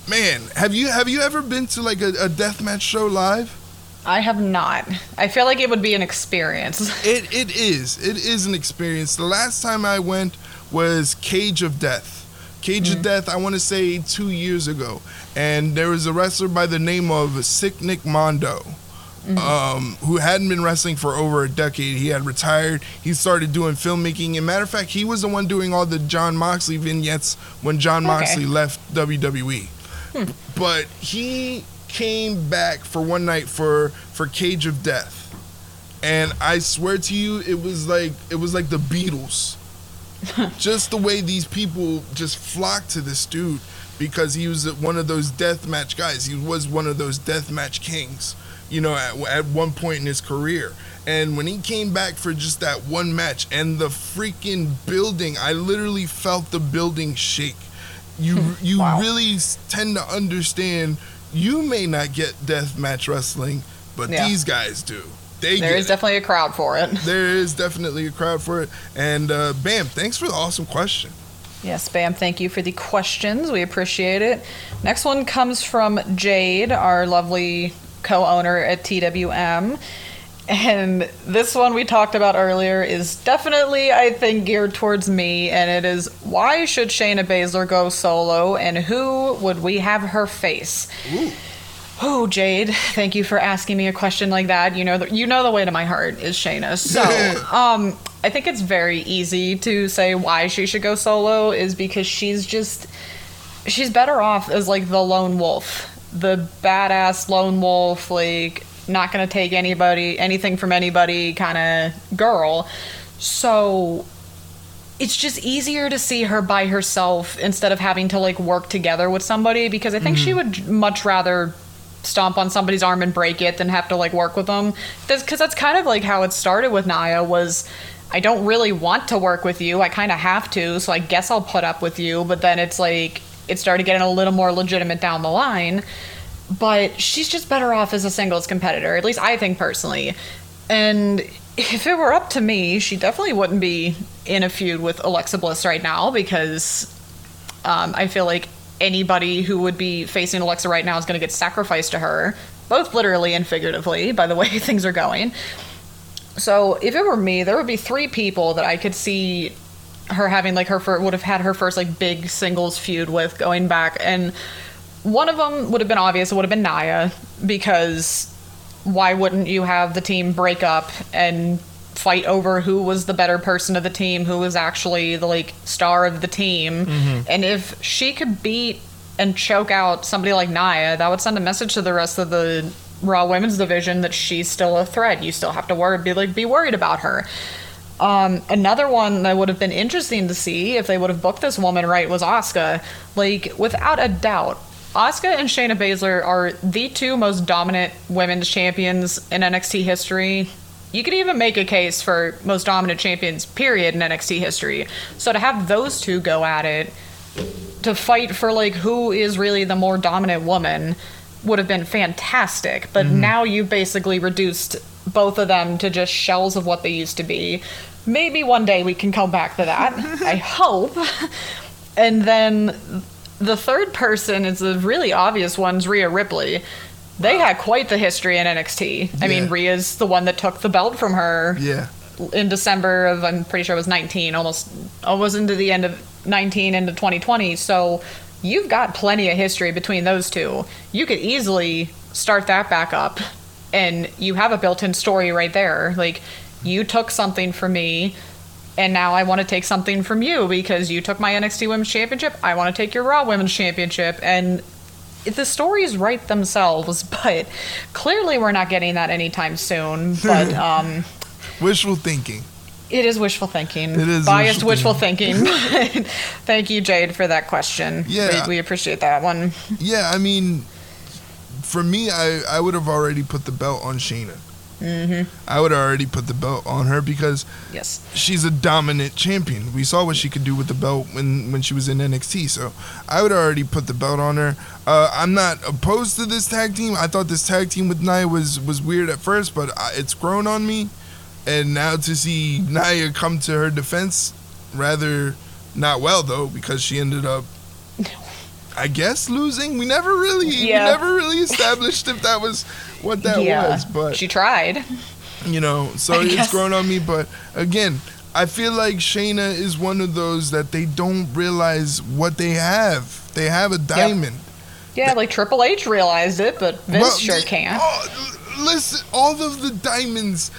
man. Have you have you ever been to like a, a deathmatch show live? I have not. I feel like it would be an experience. It it is. It is an experience. The last time I went was Cage of Death. Cage mm-hmm. of Death, I want to say two years ago. And there was a wrestler by the name of Sick Nick Mondo mm-hmm. um, who hadn't been wrestling for over a decade. He had retired. He started doing filmmaking. And matter of fact, he was the one doing all the Jon Moxley vignettes when Jon okay. Moxley left WWE. Hmm. But he came back for one night for for Cage of Death. And I swear to you, it was like it was like the Beatles. just the way these people just flocked to this dude because he was one of those death match guys. He was one of those death match kings you know, at, at one point in his career. And when he came back for just that one match and the freaking building, I literally felt the building shake. You hmm. you wow. really tend to understand you may not get death match wrestling, but yeah. these guys do. They there is definitely a crowd for it. There is definitely a crowd for it. And uh, Bam, thanks for the awesome question. Yes, Bam, thank you for the questions. We appreciate it. Next one comes from Jade, our lovely co-owner at TWM. And this one we talked about earlier is definitely, I think, geared towards me, and it is why should Shayna Baszler go solo, and who would we have her face? Ooh. Oh, Jade, thank you for asking me a question like that. You know, the, you know the way to my heart is Shayna. So, um, I think it's very easy to say why she should go solo is because she's just she's better off as like the lone wolf the badass lone wolf, like not gonna take anybody anything from anybody kind of girl. So it's just easier to see her by herself instead of having to like work together with somebody because I think mm-hmm. she would much rather stomp on somebody's arm and break it than have to like work with them. Because that's kind of like how it started with Nia was. I don't really want to work with you. I kind of have to, so I guess I'll put up with you. But then it's like it started getting a little more legitimate down the line. But she's just better off as a singles competitor, at least I think personally. And if it were up to me, she definitely wouldn't be in a feud with Alexa Bliss right now because um, I feel like anybody who would be facing Alexa right now is going to get sacrificed to her, both literally and figuratively, by the way things are going. So if it were me, there would be three people that I could see her having like her fir- would have had her first like big singles feud with going back and one of them would have been obvious it would have been Nia because why wouldn't you have the team break up and fight over who was the better person of the team who was actually the like star of the team mm-hmm. and if she could beat and choke out somebody like Nia that would send a message to the rest of the Raw women's division that she's still a threat you still have to worry be like be worried about her um, another one that would have been interesting to see if they would have booked this woman right was Asuka. Like, without a doubt, Asuka and Shayna Baszler are the two most dominant women's champions in NXT history. You could even make a case for most dominant champions, period, in NXT history. So to have those two go at it, to fight for like who is really the more dominant woman, would have been fantastic. But mm-hmm. now you've basically reduced both of them to just shells of what they used to be. Maybe one day we can come back to that. I hope. And then the third person is a really obvious one's Rhea Ripley. They had quite the history in NXT. I yeah. mean, Rhea's the one that took the belt from her. Yeah. In December of, I'm pretty sure it was 19, almost oh, almost into the end of 19 into 2020. So you've got plenty of history between those two. You could easily start that back up and you have a built-in story right there. Like you took something from me and now I want to take something from you because you took my NXT Women's Championship. I want to take your Raw Women's Championship and the stories write themselves, but clearly we're not getting that anytime soon. But um Wishful thinking. it is wishful thinking. It is biased wishful wishful thinking. Thank you, Jade, for that question. Yeah. we, we appreciate that one. Yeah, I mean, for me, I, I would have already put the belt on Shayna. Mm-hmm. I would already put the belt on her because Yes. she's a dominant champion. We saw what she could do with the belt when, when she was in NXT. So I would already put the belt on her. Uh, I'm not opposed to this tag team. I thought this tag team with Nia was, was weird at first, but I, it's grown on me. And now to see Nia come to her defense, rather not well though, because she ended up, I guess, losing. We never really, Yeah. we never really established if that was what that yeah. was. But she tried. you know so I it's guess. grown on me but again i feel like shayna is one of those that they don't realize what they have they have a diamond Yeah, like Triple H realized it, but Vince Well, sure can't. oh, listen all of the diamonds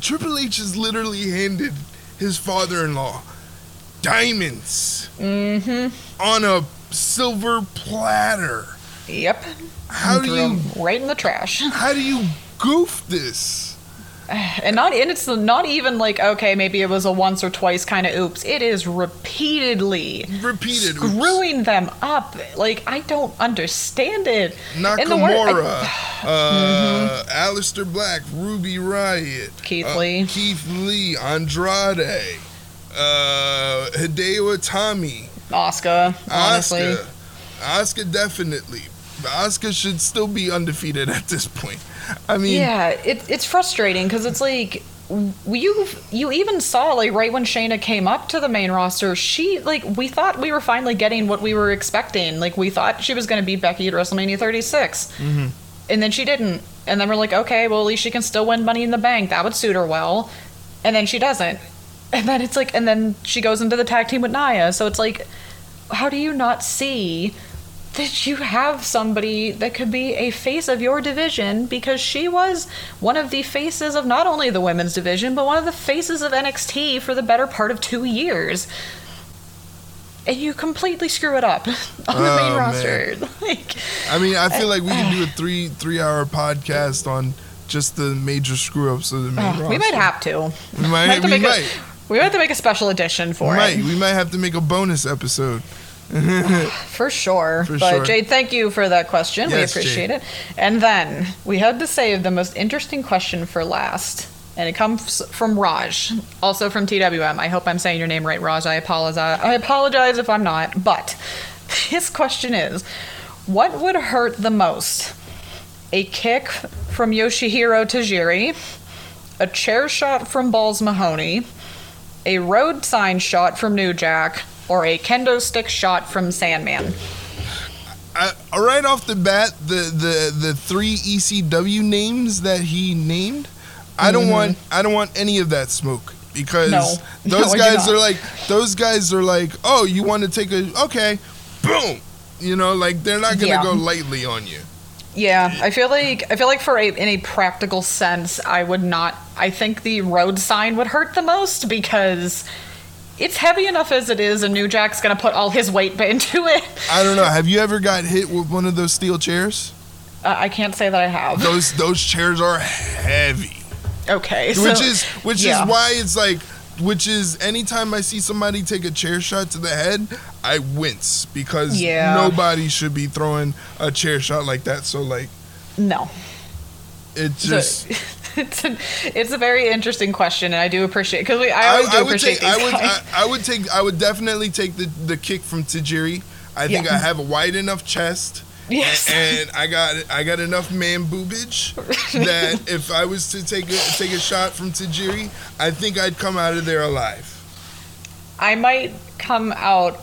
triple h has literally handed his father-in-law diamonds Mm-hmm. on a silver platter Yep. How do you right in the trash. how do you goof this And not and it's not even like okay, maybe it was a once or twice kind of oops. It is repeatedly repeated oops. screwing them up. Like I don't understand it. And the wor- Nakamura, I- uh, Aleister Black, Ruby Riott, Keith uh, Lee. Keith Lee, Andrade, uh, Hideo Itami, Oscar, honestly. Asuka. Asuka definitely. Asuka should still be undefeated at this point. I mean, Yeah, it, it's frustrating because it's like you you even saw like right when Shayna came up to the main roster, she like we thought we were finally getting what we were expecting. Like we thought she was going to beat Becky at WrestleMania 36, mm-hmm. and then she didn't. And then we're like, okay, well at least she can still win Money in the Bank. That would suit her well. And then she doesn't. And then it's like, and then she goes into the tag team with Nia. So it's like, how do you not see? That you have somebody that could be a face of your division because she was one of the faces of not only the women's division but one of the faces of NXT for the better part of 2 years. And you completely screw it up on the main Oh, roster. Like I mean, I feel like we can do a three three hour podcast on just the major screw ups of the main roster. uh, we might have to. We might. have to we make might. A, we might have to make a special edition We for might. it. We might have to make a bonus episode. For sure. For but sure. Jade, thank you for that question. we appreciate Jade. it. And then we had to save the most interesting question for last. And it comes from Raj, also from TWM. I hope I'm saying your name right, Raj. I apologize. I apologize if I'm not. But his question is What would hurt the most? A kick from Yoshihiro Tajiri, a chair shot from Balls Mahoney, a road sign shot from New Jack, or a kendo stick shot from Sandman? I, right off the bat, the, the the three ECW names that he named, I don't want I don't want any of that smoke because Mm-hmm. No. those No, guys are like those guys are like, oh, you want to take a okay, boom, you know, like they're not gonna Yeah. go lightly on you. Yeah, I feel like I feel like for a in a practical sense, I would not. I think the road sign would hurt the most because it's heavy enough as it is, and New Jack's gonna put all his weight into it. I don't know. Have you ever got hit with one of those steel chairs? Uh, I can't say that I have. Those those chairs are heavy. Okay, which so- is which yeah. is why it's like which is anytime I see somebody take a chair shot to the head, I wince because Yeah. nobody should be throwing a chair shot like that. So like no. it just it's a, it's a very interesting question, and I do appreciate because we I always do would appreciate take I would guys. I, I would take I would definitely take the the kick from Tajiri. I think Yeah. I have a wide enough chest. Yes. And I got I got enough man boobage that if I was to take a take a shot from Tajiri, I think I'd come out of there alive. I might come out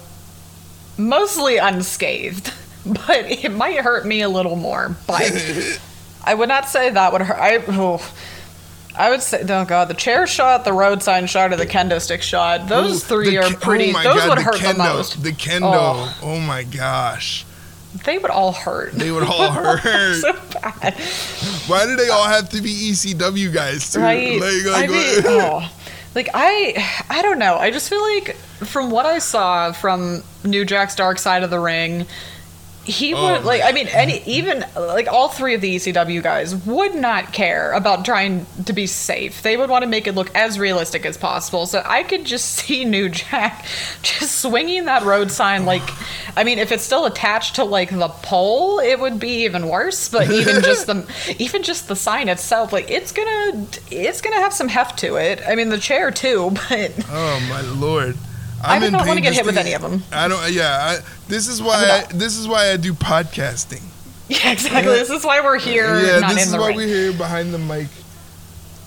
mostly unscathed, but it might hurt me a little more. But I would not say that would hurt. I, oh, I would say, oh god, the chair shot, the road sign shot, or the kendo stick shot. Those Ooh, three are ke- oh pretty. oh my those God, would the hurt kendo, the most. The kendo. Oh. Oh. my gosh. They would all hurt. They would all hurt. so bad. Why do they all have to be ECW guys too? right Like, I mean, oh, like i i don't know i just feel like from what i saw from new jack's dark side of the ring he Oh, would like i mean any even like all three of the ecw guys would not care about trying to be safe. They would want to make it look as realistic as possible. So i could just see new jack just swinging that road sign like i mean if it's still attached to like the pole it would be even worse but even just the even just the sign itself like it's gonna it's gonna have some heft to it. I mean the chair too but Oh my lord. I I'm do in not wanna get hit with any of them. I don't. Yeah. I, this is why. I'm this is why I do podcasting. yeah exactly this is why we're here yeah. not This in is the why ring we're here behind the mic.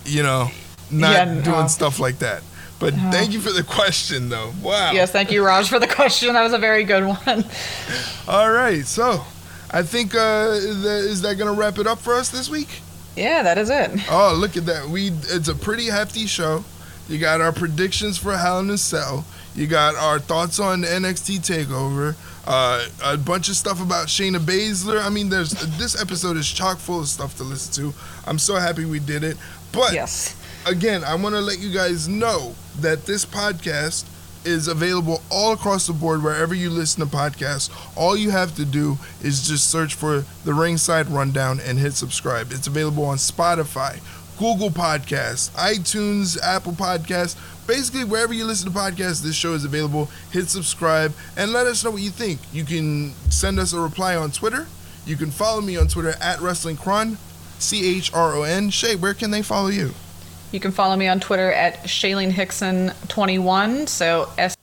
You know, not Yeah, doing no. stuff like that. But thank you for the question, though. Wow. yes thank you raj for the question that was a very good one All right. So, I think uh, is that, is that gonna wrap it up for us this week? yeah that is it Oh, look at that. We it's a pretty hefty show. You got our predictions for Hell in a Cell. You got our thoughts on NXT Takeover. Uh, a bunch of stuff about Shayna Baszler. I mean, there's this episode is chock full of stuff to listen to. I'm so happy we did it. But yes again, I want to let you guys know that this podcast is available all across the board wherever you listen to podcasts. All you have to do is just search for the Ringside Rundown and hit subscribe. It's available on Spotify, Google Podcasts, iTunes, Apple Podcasts. Basically, wherever you listen to podcasts, this show is available. Hit subscribe and let us know what you think. You can send us a reply on Twitter. You can follow me on Twitter at WrestlingChron, C H R O N. Shay, where can they follow you? You can follow me on Twitter at Shailene Hickson 21, so S